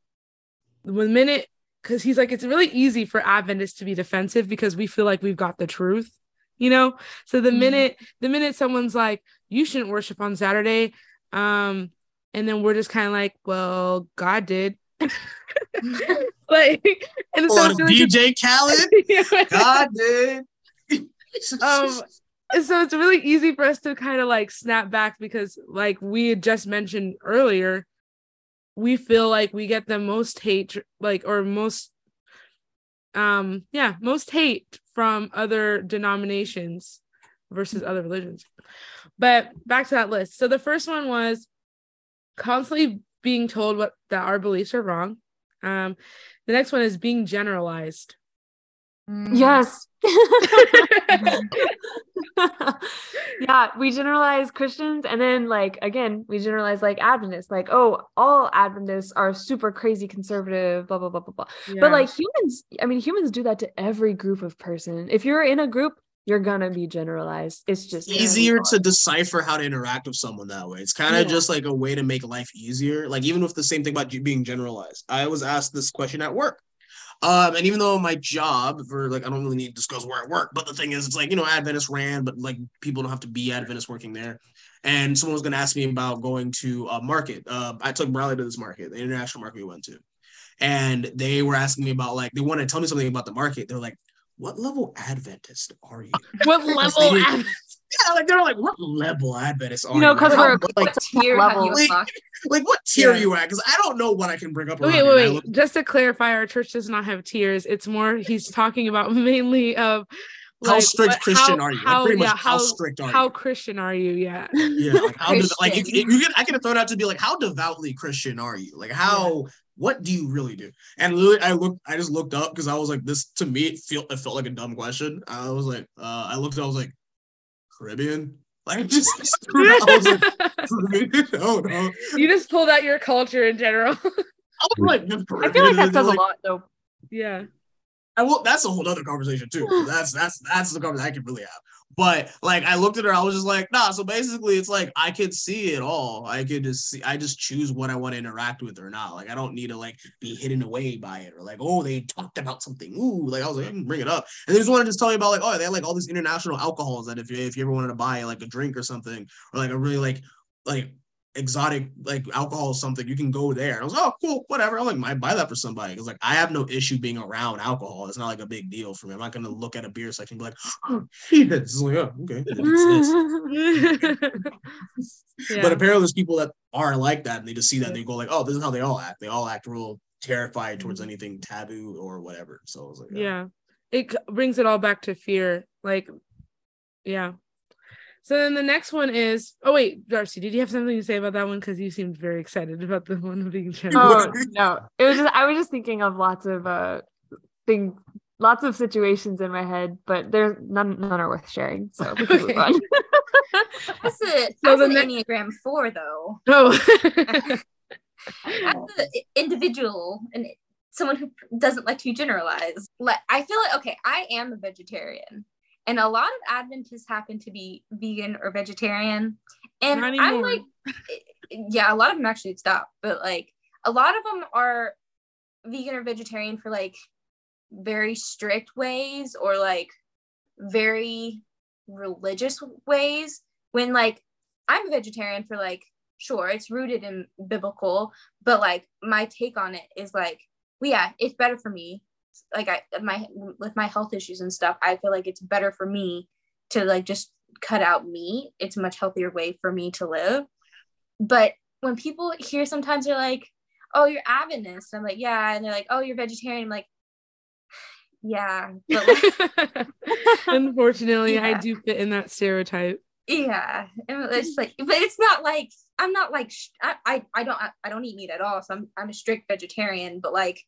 the minute because he's like it's really easy for Adventists to be defensive because we feel like we've got the truth, you know. So the Mhm. minute the minute someone's like you shouldn't worship on Saturday, um, and then we're just kind of like, well, God did. (laughs) like, and so On DJ Khaled. (laughs) God did. (laughs) um so it's really easy for us to kind of like snap back because like we had just mentioned earlier we feel like we get the most hate like or most um yeah most hate from other denominations versus other religions. But back to that list. So the first one was constantly being told what that our beliefs are wrong. Um the next one is being generalized Mm. Yes. (laughs) yeah, we generalize Christians and then like again, we generalize like Adventists, like, oh, all Adventists are super crazy conservative, blah blah blah blah blah. Yeah. But like humans, I mean, humans do that to every group of person. If you're in a group, you're gonna be generalized. It's just easier to decipher how to interact with someone that way. It's kind of Yeah. just like a way to make life easier. Like even with the same thing about you being generalized. I was asked this question at work. Um, and even though my job for like I don't really need to discuss where I work, but the thing is, it's like you know Adventist ran, but like people don't have to be Adventist working there. And someone was going to ask me about going to a market. Uh, I took Bradley to this market, the international market we went to, and they were asking me about like they want to tell me something about the market. They're like, "What level Adventist are you?" What (laughs) They level? didn't- Yeah, like they're like, "What level Adventist are You know, 'cause Like, we're- how- like, What (laughs) tier level. unlocked? like what tier Yeah. are you at? Because I don't know what I can bring up. Okay, wait, here. And I wait. look- Just to clarify, our church does not have tiers. It's more he's talking about (laughs) mainly of How strict what- Christian how- are you? Like, How, pretty much yeah, how how strict are you? how? Christian are you? Yeah. Yeah, like how like you, (laughs) you can I can throw it out to be like how devoutly Christian are you? Like how what do you really do? And literally, I looked I just looked up because I was like this to me it felt it felt like a dumb question. I was like uh I looked I was like Caribbean like (laughs) just I was like Caribbean? oh no you just pulled out your culture in general. (laughs) I was like I feel like that says a lot though. yeah. I will. That's a whole other conversation too. (laughs) That's that's that's the conversation I can really have. But like, I looked at her. I was just like, nah. So basically, it's like I can see it all. I could just see. I just choose what I want to interact with or not. Like I don't need to like be hidden away by it or like, oh, they talked about something. Ooh, like I was like, mm, bring it up. And they just wanted to just tell me about like, oh, they had like all these international alcohols that if you if you ever wanted to buy like a drink or something or like a really like like exotic like alcohol or something, you can go there. And I was like, oh, cool, whatever. I'm like, might buy that for somebody because like I have no issue being around alcohol. It's not like a big deal for me. I'm not gonna look at a beer section and be like, oh, shit. It's like, oh, okay. (laughs) Yeah. But apparently, there's people that are like that, and they just see that and they go like, oh, this is how they all act. They all act real terrified towards anything taboo or whatever. So I was like, oh. yeah it brings it all back to fear like yeah so then the next one is oh wait darcy did you have something to say about that one because you seemed very excited about the one being (laughs) general Oh no. It was just I was just thinking of lots of uh thing lots of situations in my head, but there's none none are worth sharing. So we can move Okay. on. (laughs) That's a (laughs) So that's the an ne- Enneagram four though. oh That's an individual and someone who doesn't like to generalize. Like I feel like okay, I am a vegetarian. And a lot of Adventists happen to be vegan or vegetarian. And I'm like yeah, a lot of them actually stop, but like a lot of them are vegan or vegetarian for like very strict ways or like very religious ways. When like I'm a vegetarian for like sure it's rooted in biblical but like my take on it is like well, yeah it's better for me like I my with my health issues and stuff I feel like it's better for me to like just cut out meat. It's a much healthier way for me to live. But when people hear sometimes they're like oh you're Adventist I'm like yeah and they're like oh you're vegetarian I'm like (sighs) yeah like, (laughs) unfortunately i do fit in that stereotype. Yeah and it's like but it's not like i'm not like I, I i don't I don't eat meat at all so i'm i'm a strict vegetarian but like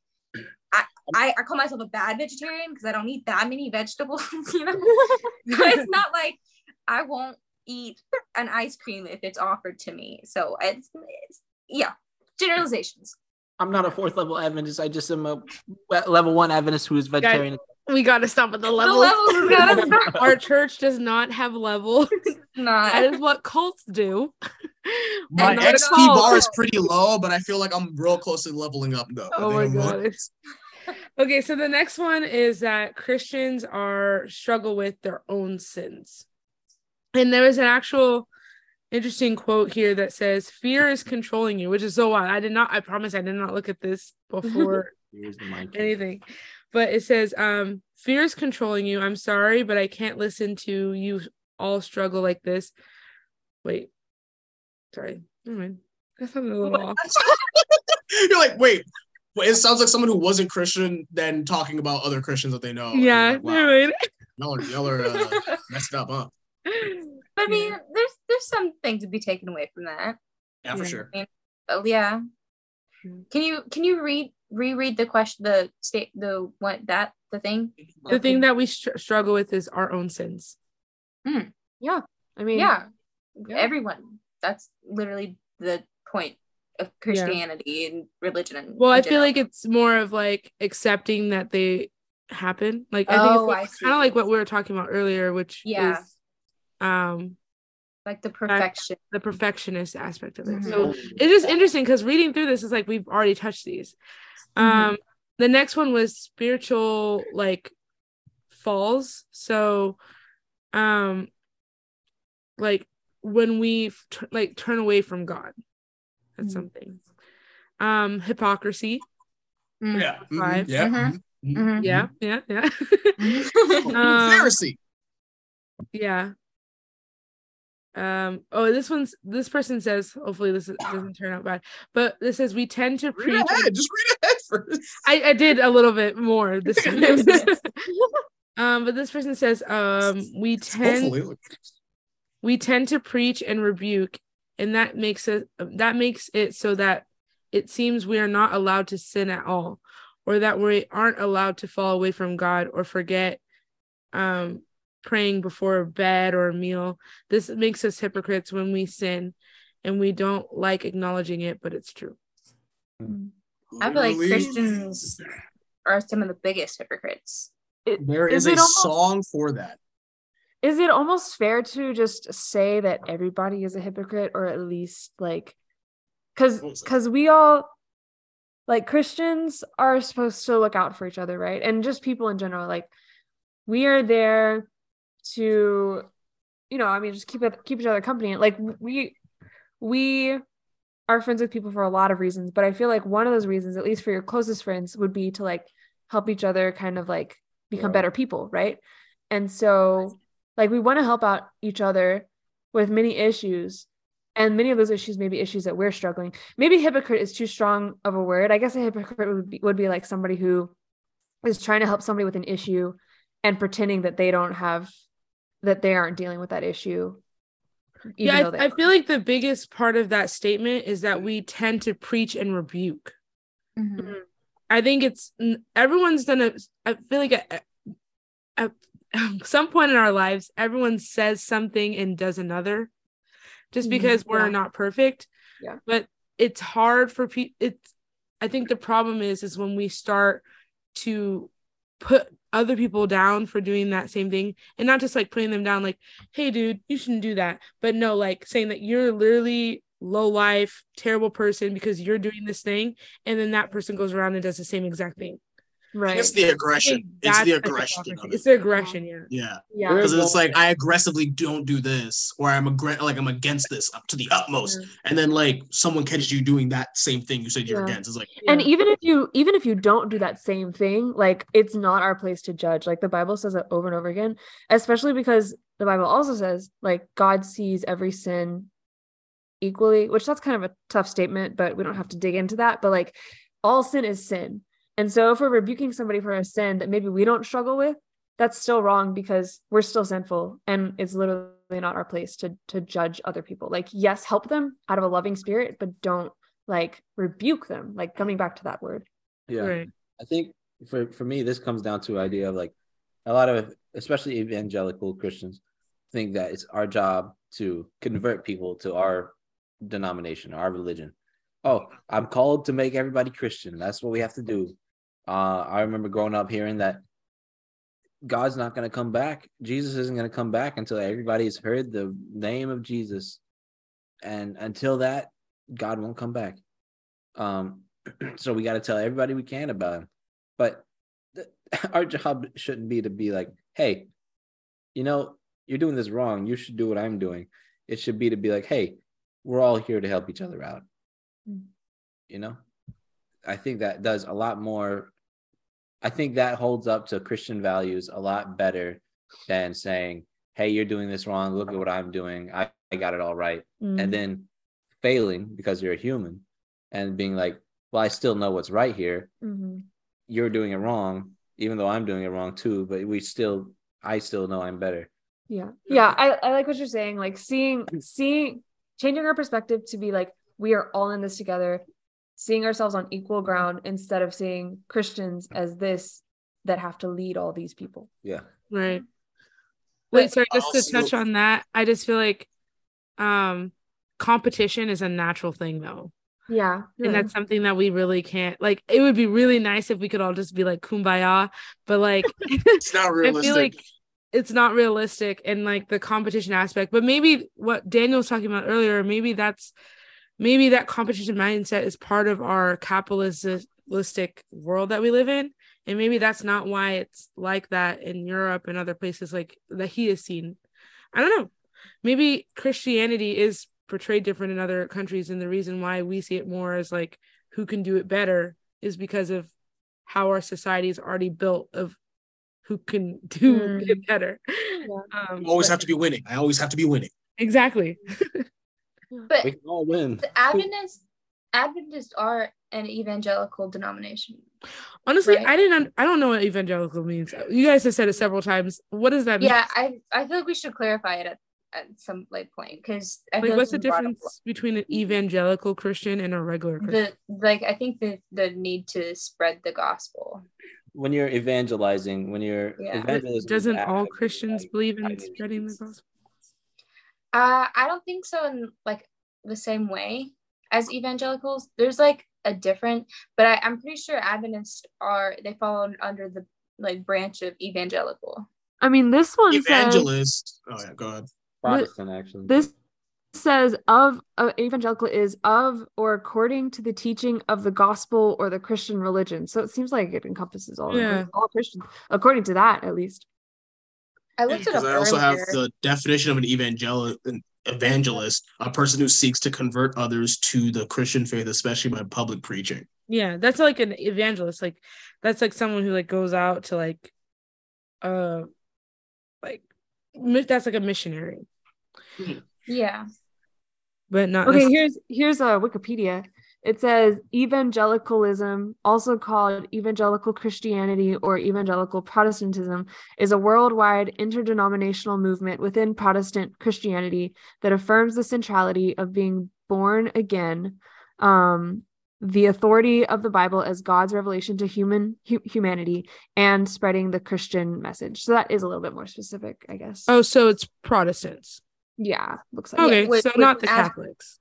i i, I call myself a bad vegetarian because i don't eat that many vegetables (laughs) you know (laughs) but it's not like i won't eat an ice cream if it's offered to me so it's, it's yeah generalizations I'm not a fourth level Adventist. I just am a level one Adventist who is vegetarian. We gotta stop at the the levels, levels gotta (laughs) stop. our church does not have levels not that is what cults do (laughs) My And XP bar is pretty low, but I feel like I'm real close to leveling up though. Oh my god. (laughs) Okay, so the next one is that Christians are struggle with their own sins. And there is an actual interesting quote here that says fear is controlling you, which is so wild. I did not I promise I did not look at this before Here's the anything. But it says um fear is controlling you. I'm sorry, but I can't listen to you all struggle like this. Wait. Sorry. Never mind. That sounded a little off. (laughs) You're like, wait. Well, it sounds like someone who wasn't Christian then talking about other Christians that they know. Yeah, like, wow, never y'all are, y'all are uh, (laughs) messed up, huh? i mean there's there's some things to be taken away from that Yeah, for Yeah. sure. Oh yeah. Mm. Can you can you read reread the question the state the what that the thing? the thing that we str- struggle with is our own sins. Hmm. Yeah. I mean, Yeah. Yeah. Everyone. That's literally the point of Christianity and religion. And Well, I in feel like it's more of like accepting that they happen. Like I Oh, think it's see. kind of like what we were talking about earlier, which Yeah. is um like the perfection. the perfectionist aspect of it. Mhm. So it's just interesting because reading through this is like we've already touched these. Mm-hmm. Um the next one was spiritual like falls. So um like when we f- t- like turn away from God. That's Mm-hmm. Mhm. something. Um hypocrisy. Mm. Yeah. mhm, Five. Yeah. Mhm. Yeah, yeah, yeah. Mhm. (laughs) Um, Pharisee. Yeah. Um. Oh, this one's this person says. Hopefully, this doesn't turn out bad. But this says we tend to Read preach. ahead. Just read ahead first. I I did a little bit more this (laughs) time. (laughs) um. But this person says. Um. We tend we tend to preach and rebuke, and that makes it that makes it so that it seems we are not allowed to sin at all, or that we aren't allowed to fall away from God or forget. Um praying before bed or a meal. This makes us hypocrites when we sin and we don't like acknowledging it, but it's true. I feel like Christians are some of the biggest hypocrites. There Is is, a almost- song for that. is it almost fair to just say that everybody is a hypocrite or at least like because What was that? because we all like christians are supposed to look out for each other right and just people in general like we are there to you know i mean just keep it keep each other company. Like we we are friends with people for a lot of reasons but i feel like one of those reasons at least for your closest friends would be to like help each other kind of like become Yeah. better people right? And so like we want to help out each other with many issues and many of those issues may be issues that we're struggling. Maybe hypocrite is too strong of a word. I guess a hypocrite would be, would be like somebody who is trying to help somebody with an issue and pretending that they don't have that they aren't dealing with that issue even yeah, I, I feel like the biggest part of that statement is that we tend to preach and rebuke. Mhm. I think it's everyone's done a. I feel like at, at (laughs) some point in our lives, everyone says something and does another, just Mhm, because we're yeah. not perfect. Yeah. But it's hard for people. It's. I think the problem is is when we start to put other people down for doing that same thing and not just like putting them down like hey dude you shouldn't do that but no like saying that you're literally low life terrible person because you're doing this thing and then that person goes around and does the same exact thing right It's the aggression. It's the the aggression. hypocrisy. of it's the aggression yeah Yeah. yeah Because it's like I aggressively don't do this, or I'm aggr- like I'm against this up to the utmost, and then like someone catches you doing that same thing you said you're Yeah. against. It's like and Yeah. even if you even if you don't do that same thing like it's not our place to judge like the bible says it over and over again especially because the bible also says like god sees every sin equally which that's kind of a tough statement but we don't have to dig into that but like all sin is sin and so if we're rebuking somebody for a sin that maybe we don't struggle with that's still wrong because we're still sinful and it's literally not our place to to judge other people like yes help them out of a loving spirit but don't like rebuke them like coming back to that word Yeah. right I think for for me, this comes down to idea of like a lot of especially evangelical Christians think that it's our job to convert people to our denomination, our religion. Oh, I'm called to make everybody Christian. That's what we have to do. Uh, I remember growing up hearing that God's not going to come back. Jesus isn't going to come back until everybody's heard the name of Jesus, and until that, God won't come back. Um, (clears throat) so we got to tell everybody we can about him. But th- (laughs) our job shouldn't be to be like, hey, you know, you're doing this wrong. You should do what I'm doing. It should be to be like, hey, we're all here to help each other out. Mm. You know, I think that does a lot more. I think that holds up to Christian values a lot better than saying, hey, you're doing this wrong. Look at what I'm doing. I, I got it all right. Mm. And then failing because you're a human and being like, well, I still know what's right here Mhm. you're doing it wrong, even though I'm doing it wrong too. But we still, I still know I'm better. yeah yeah I, I like what you're saying like seeing seeing changing our perspective to be like we are all in this together seeing ourselves on equal ground instead of seeing christians as this that have to lead all these people Yeah. Right. Wait, But sorry, just to touch on that, I just feel like um competition is a natural thing though. Yeah. and that's something that we really can't like it would be really nice if we could all just be like kumbaya but like (laughs) (laughs) It's not realistic. i realistic. feel like it's not realistic and like the competition aspect but maybe what daniel was talking about earlier maybe that's maybe that competition mindset is part of our capitalistic world that we live in and maybe that's not why it's like that in europe and other places like that he has seen i don't know maybe christianity is portrayed different in other countries and the reason why we see it more as like who can do it better is because of how our society is already built of who can (laughs) do Mm. it better Yeah. um, You always but- have to be winning. I always have to be winning. exactly (laughs) But We can all win. the Adventists Adventists are an evangelical denomination. honestly Right. i didn't i don't know what evangelical means you guys have said it several times what does that mean Yeah, I I feel like we should clarify it at, at some like point because I like feel what's the it's been brought up difference between an evangelical christian and a regular christian The like I think the the need to spread the gospel. When you're evangelizing, when you're Yeah. evangelism is doesn't all christians like, believe in spreading the gospel Uh, I don't think so in like the same way as evangelicals. There's like a different, but I, I'm pretty sure Adventists are they fall under the like branch of evangelical. I mean, this one says Evangelist. Oh yeah, go ahead. Protestant actually. this says of uh, evangelical is of or according to the teaching of the gospel or the Christian religion. So it seems like it encompasses all Yeah. all Christians, according to that at least. I looked it Because up I also have the definition of an evangel an evangelist, a person who seeks to convert others to the Christian faith, especially by public preaching. yeah that's like an evangelist like that's like someone who like goes out to like uh like that's like a missionary yeah. but not Okay, here's here's a Wikipedia. It says evangelicalism, also called evangelical Christianity or evangelical Protestantism, is a worldwide interdenominational movement within Protestant Christianity that affirms the centrality of being born again, um, the authority of the Bible as God's revelation to human hu- humanity, and spreading the Christian message. So that is a little bit more specific, I guess. oh so it's protestants yeah, looks like okay with- so with not the catholics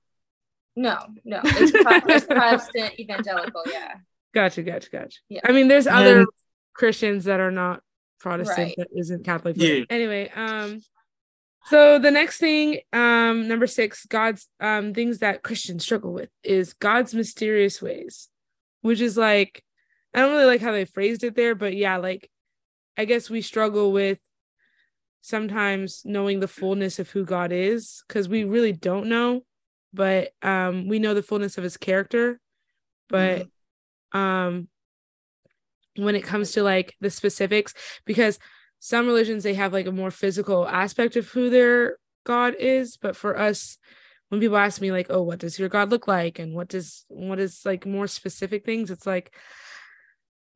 No, no, it's, (laughs) pro- it's Protestant evangelical. Yeah. gotcha gotcha gotcha Yeah. i mean there's And- other christians that are not protestant Right. that isn't catholic Yeah. anyway um so the next thing um number six god's um things that christians struggle with is god's mysterious ways which is like i don't really like how they phrased it there but yeah like i guess we struggle with sometimes knowing the fullness of who god is because we really don't know but um we know the fullness of his character but um when it comes to like the specifics because some religions they have like a more physical aspect of who their god is but for us when people ask me like oh what does your god look like? And what does what is like more specific things? It's like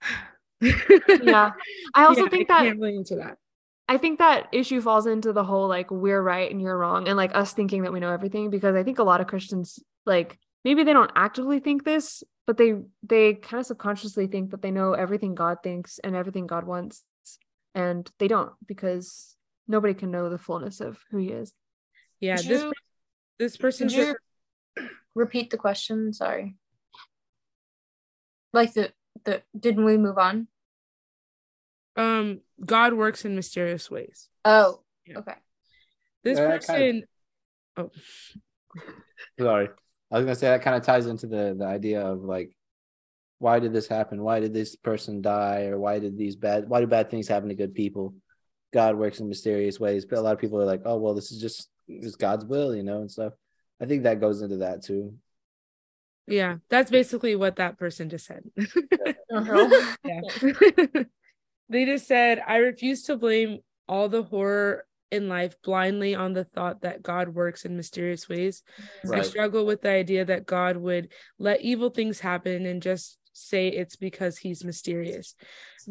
(sighs) yeah. I (laughs) also Yeah, think I that really answer that I think that issue falls into the whole like we're right and you're wrong and like us thinking that we know everything because I think a lot of Christians like maybe they don't actively think this but they they kind of subconsciously think that they know everything God thinks and everything God wants and they don't because nobody can know the fullness of who he is. yeah Could this you- per- this person's Could you (clears throat) repeat the question? Sorry. Like the the didn't we move on? Um god works in mysterious ways Oh, Yeah. okay. this Yeah, that kind of- person oh Sorry. I was gonna say that kind of ties into the the idea of like why did this happen? Why did this person die? Or why did these bad why do bad things happen to good people? God works in mysterious ways. But a lot of people are like, oh well, this is just it's God's will, you know, and stuff. I think that goes into that too. yeah that's basically what that person just said (laughs) Uh-huh. (laughs) yeah. (laughs) they just said, I refuse to blame all the horror in life blindly on the thought that God works in mysterious ways. I struggle with the idea that God would let evil things happen and just say it's because he's mysterious.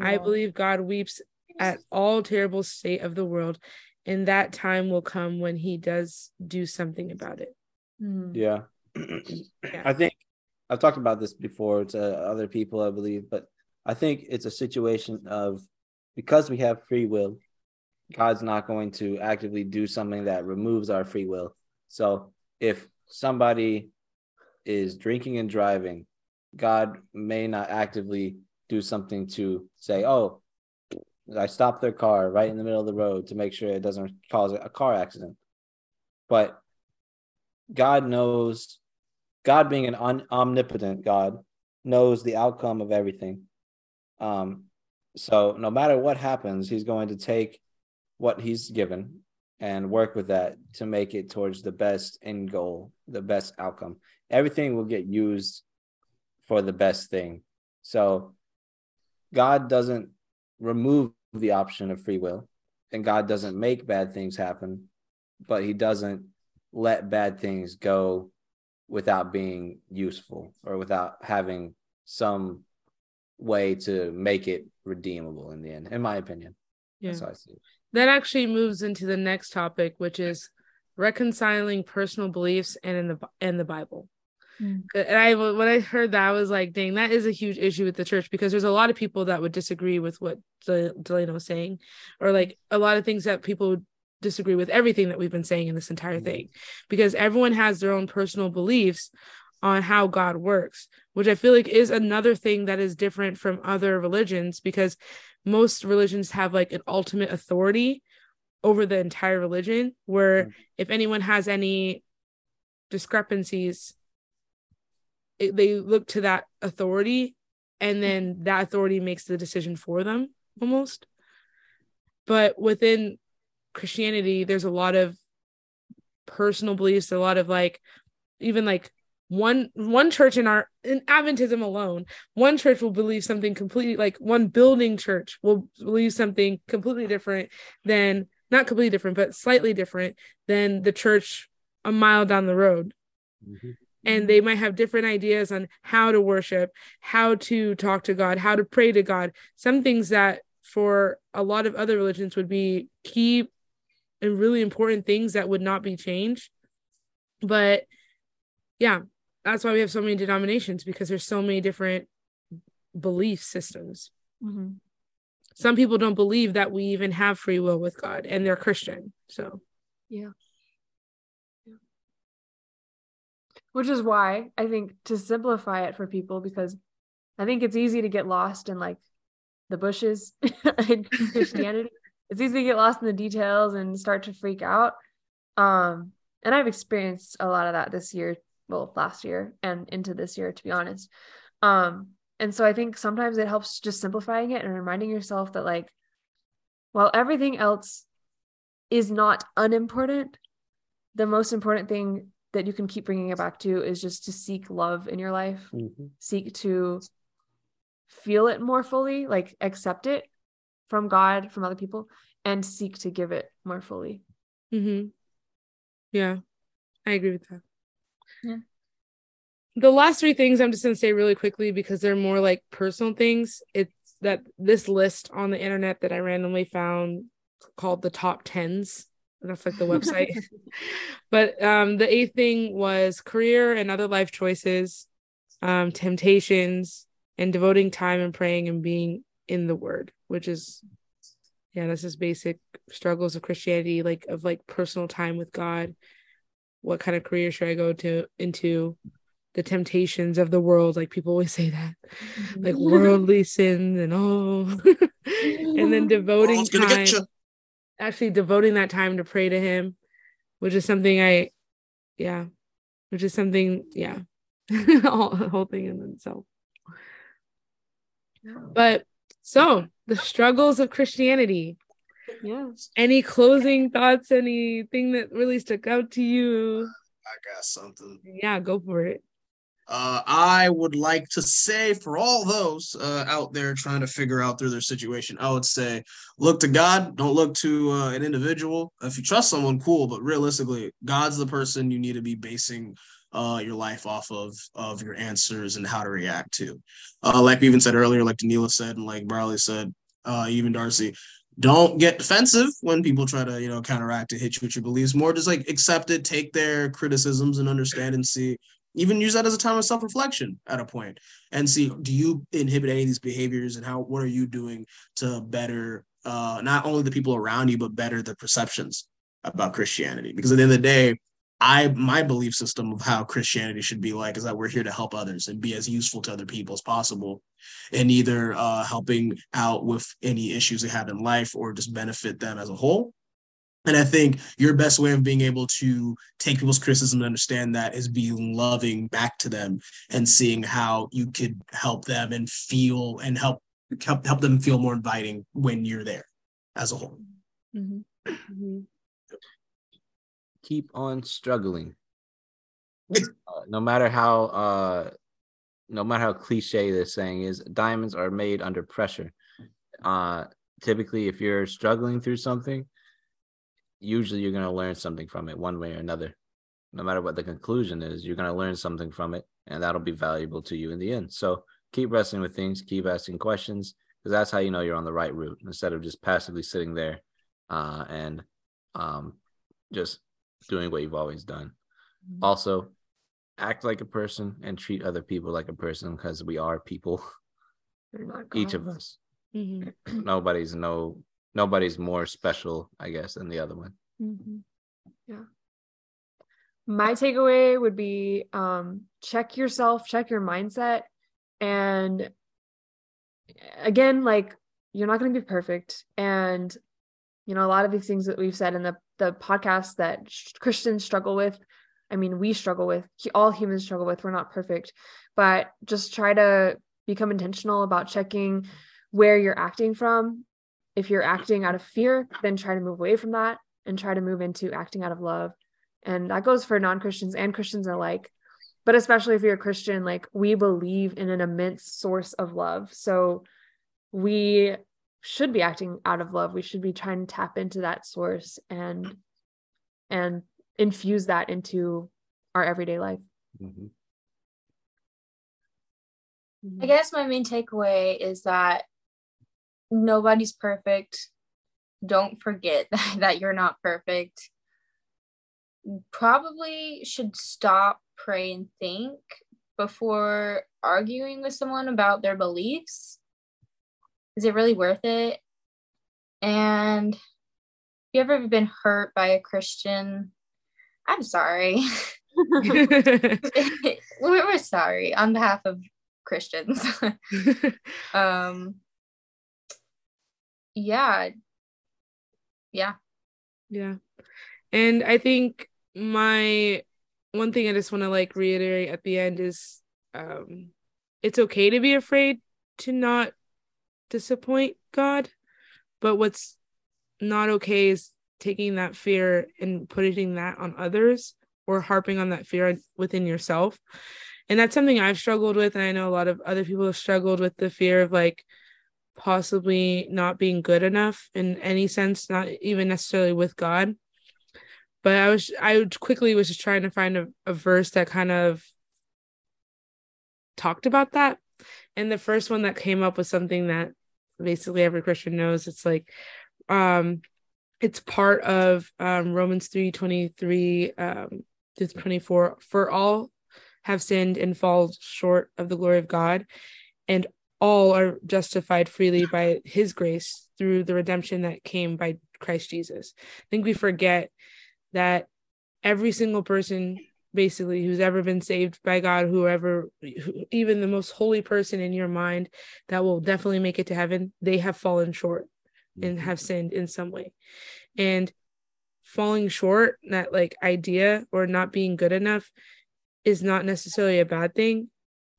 I believe God weeps at all terrible state of the world, and that time will come when he does do something about it. Hmm. (clears throat) Yeah. I think I've talked about this before to other people, I believe, but I think it's a situation of because we have free will, God's not going to actively do something that removes our free will. So if somebody is drinking and driving, God may not actively do something to say, "Oh, I stopped their car right in the middle of the road to make sure it doesn't cause a car accident." But God knows, God being an omnipotent God, knows the outcome of everything. Um, so no matter what happens, He's going to take what He's given and work with that to make it towards the best end goal, the best outcome. Everything will get used for the best thing. So God doesn't remove the option of free will and God doesn't make bad things happen, but he doesn't let bad things go without being useful or without having some way to make it redeemable in the end, in my opinion. Yeah. That's how I see it. That actually moves into the next topic, which is reconciling personal beliefs and in the and the Bible. Mm. And I when I heard that, I was like, dang, that is a huge issue with the church because there's a lot of people that would disagree with what De- Delano was saying, or like a lot of things that people disagree with everything that we've been saying in this entire thing, because everyone has their own personal beliefs on how God works, which I feel like is another thing that is different from other religions because most religions have like an ultimate authority over the entire religion where Mm. if anyone has any discrepancies it, they look to that authority and then that authority makes the decision for them almost but within christianity there's a lot of personal beliefs a lot of like even like one one church in our in adventism alone one church will believe something completely like one building church will believe something completely different than not completely different but slightly different than the church a mile down the road mm-hmm. and they might have different ideas on how to worship, how to talk to God, how to pray to God. Some things that for a lot of other religions would be key and really important things that would not be changed. But yeah, that's why we have so many denominations because there's so many different belief systems. Mhm. Some people don't believe that we even have free will with God and they're Christian. So, yeah. yeah. Which is why I think to simplify it for people, because I think it's easy to get lost in like the bushes (laughs) in Christianity. (laughs) it's easy to get lost in the details and start to freak out. Um, and I've experienced a lot of that this year, well, last year and into this year, to be honest. Um, and so I think sometimes it helps just simplifying it and reminding yourself that like, while everything else is not unimportant, the most important thing that you can keep bringing it back to is just to seek love in your life, Mhm. seek to feel it more fully, like accept it from God, from other people, and seek to give it more fully. hmm yeah, I agree with that. Yeah. The last three things I'm just going to say really quickly because they're more like personal things. It's that this list on the internet that I randomly found called the top tens. That's like the website. (laughs) (laughs) but um, the eighth thing was career and other life choices, um, temptations, and devoting time and praying and being in the word, which is yeah, that's just basic struggles of Christianity, like of like personal time with God. What kind of career should I go to into? The temptations of the world, like people always (laughs) say that, like (laughs) worldly sins and oh, (laughs) and then devoting World's time actually devoting that time to pray to him which is something i yeah which is something yeah whole, whole thing in itself. But so the struggles of christianity Yeah. any closing thoughts anything that really stuck out to you I got something. yeah go for it Uh, I would like to say for all those uh, out there trying to figure out through their situation, I would say look to God. Don't look to uh, an individual. If you trust someone, cool. But realistically, God's the person you need to be basing uh, your life off of of your answers and how to react to. Uh, like we even said earlier, like Danila said, and like Barley said, uh, even Darcy. Don't get defensive when people try to, you know, counteract to hit you with your beliefs. More just like accept it, take their criticisms and understand and see even use that as a time of self-reflection at a point and see do you inhibit any of these behaviors and how what are you doing to better uh not only the people around you but better the perceptions about christianity because at the end of the day I my belief system of how Christianity should be like is that we're here to help others and be as useful to other people as possible, and either uh, helping out with any issues they have in life or just benefit them as a whole. And I think your best way of being able to take people's criticism and understand that is being loving back to them and seeing how you could help them and feel and help help, help them feel more inviting when you're there as a whole. Mm-hmm. Mm-hmm. Keep on struggling. uh, no matter how uh no matter how cliche this saying is, diamonds are made under pressure. Uh typically if you're struggling through something, usually you're going to learn something from it one way or another. No matter what the conclusion is, you're going to learn something from it, and that'll be valuable to you in the end. So keep wrestling with things, keep asking questions, because that's how you know you're on the right route instead of just passively sitting there uh, and um, just doing what you've always done. Mm-hmm. Also, act like a person and treat other people like a person because we are people, each of us. Mm-hmm. (clears throat) Nobody's no nobody's more special, I guess, than the other one. Mm-hmm. Yeah. My takeaway would be um, check yourself, check your mindset. And again, like you're not going to be perfect. And, you know, a lot of these things that we've said in the, the podcast that Christians struggle with, I mean, we struggle with, all humans struggle with, we're not perfect, but just try to become intentional about checking where you're acting from if you're acting out of fear, then try to move away from that and try to move into acting out of love. And that goes for non Christians and Christians alike. But especially if you're a Christian, like we believe in an immense source of love. So we should be acting out of love. We should be trying to tap into that source and and infuse that into our everyday life. Mm-hmm. I guess my main takeaway is that nobody's perfect. Don't forget (laughs) that you're not perfect. Probably should stop, pray, and think before arguing with someone about their beliefs. Is it really worth it? And have you ever been hurt by a Christian? I'm sorry. (laughs) (laughs) we're sorry on behalf of Christians. (laughs) um, yeah yeah yeah and i think my one thing i just want to like reiterate at the end is um it's okay to be afraid to not disappoint god but what's not okay is taking that fear and putting that on others or harping on that fear within yourself and that's something i've struggled with and i know a lot of other people have struggled with the fear of like possibly not being good enough in any sense, not even necessarily with God. But I was I quickly was just trying to find a, a verse that kind of talked about that. And the first one that came up was something that basically every Christian knows. It's like um it's part of um Romans 3 23 um to 24 for all have sinned and fall short of the glory of God and all are justified freely by his grace through the redemption that came by Christ Jesus. I think we forget that every single person basically who's ever been saved by God, whoever, who, even the most holy person in your mind that will definitely make it to heaven, they have fallen short and have sinned in some way. And falling short, that like idea or not being good enough is not necessarily a bad thing.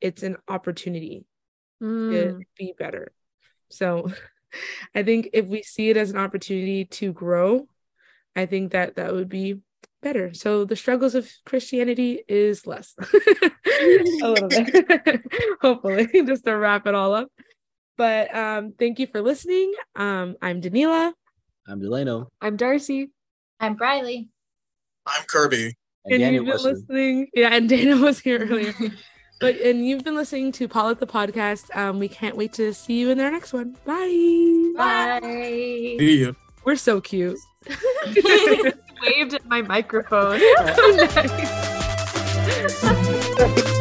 It's an opportunity mm. to be better. So (laughs) I think if we see it as an opportunity to grow, I think that that would be better. So the struggles of Christianity is less (laughs) (laughs) a little bit, (laughs) hopefully, just to wrap it all up. But um, thank you for listening. Um, I'm Danila. I'm Delano. I'm Darcy. I'm Briley. I'm Kirby. And, and you've been listening. Yeah, and Dana was here earlier. But and you've been listening to Potluck the podcast. Um, we can't wait to see you in their next one. Bye. Bye. See you. We're so cute. Waved at my microphone. oh, (laughs) (laughs) nice. (laughs)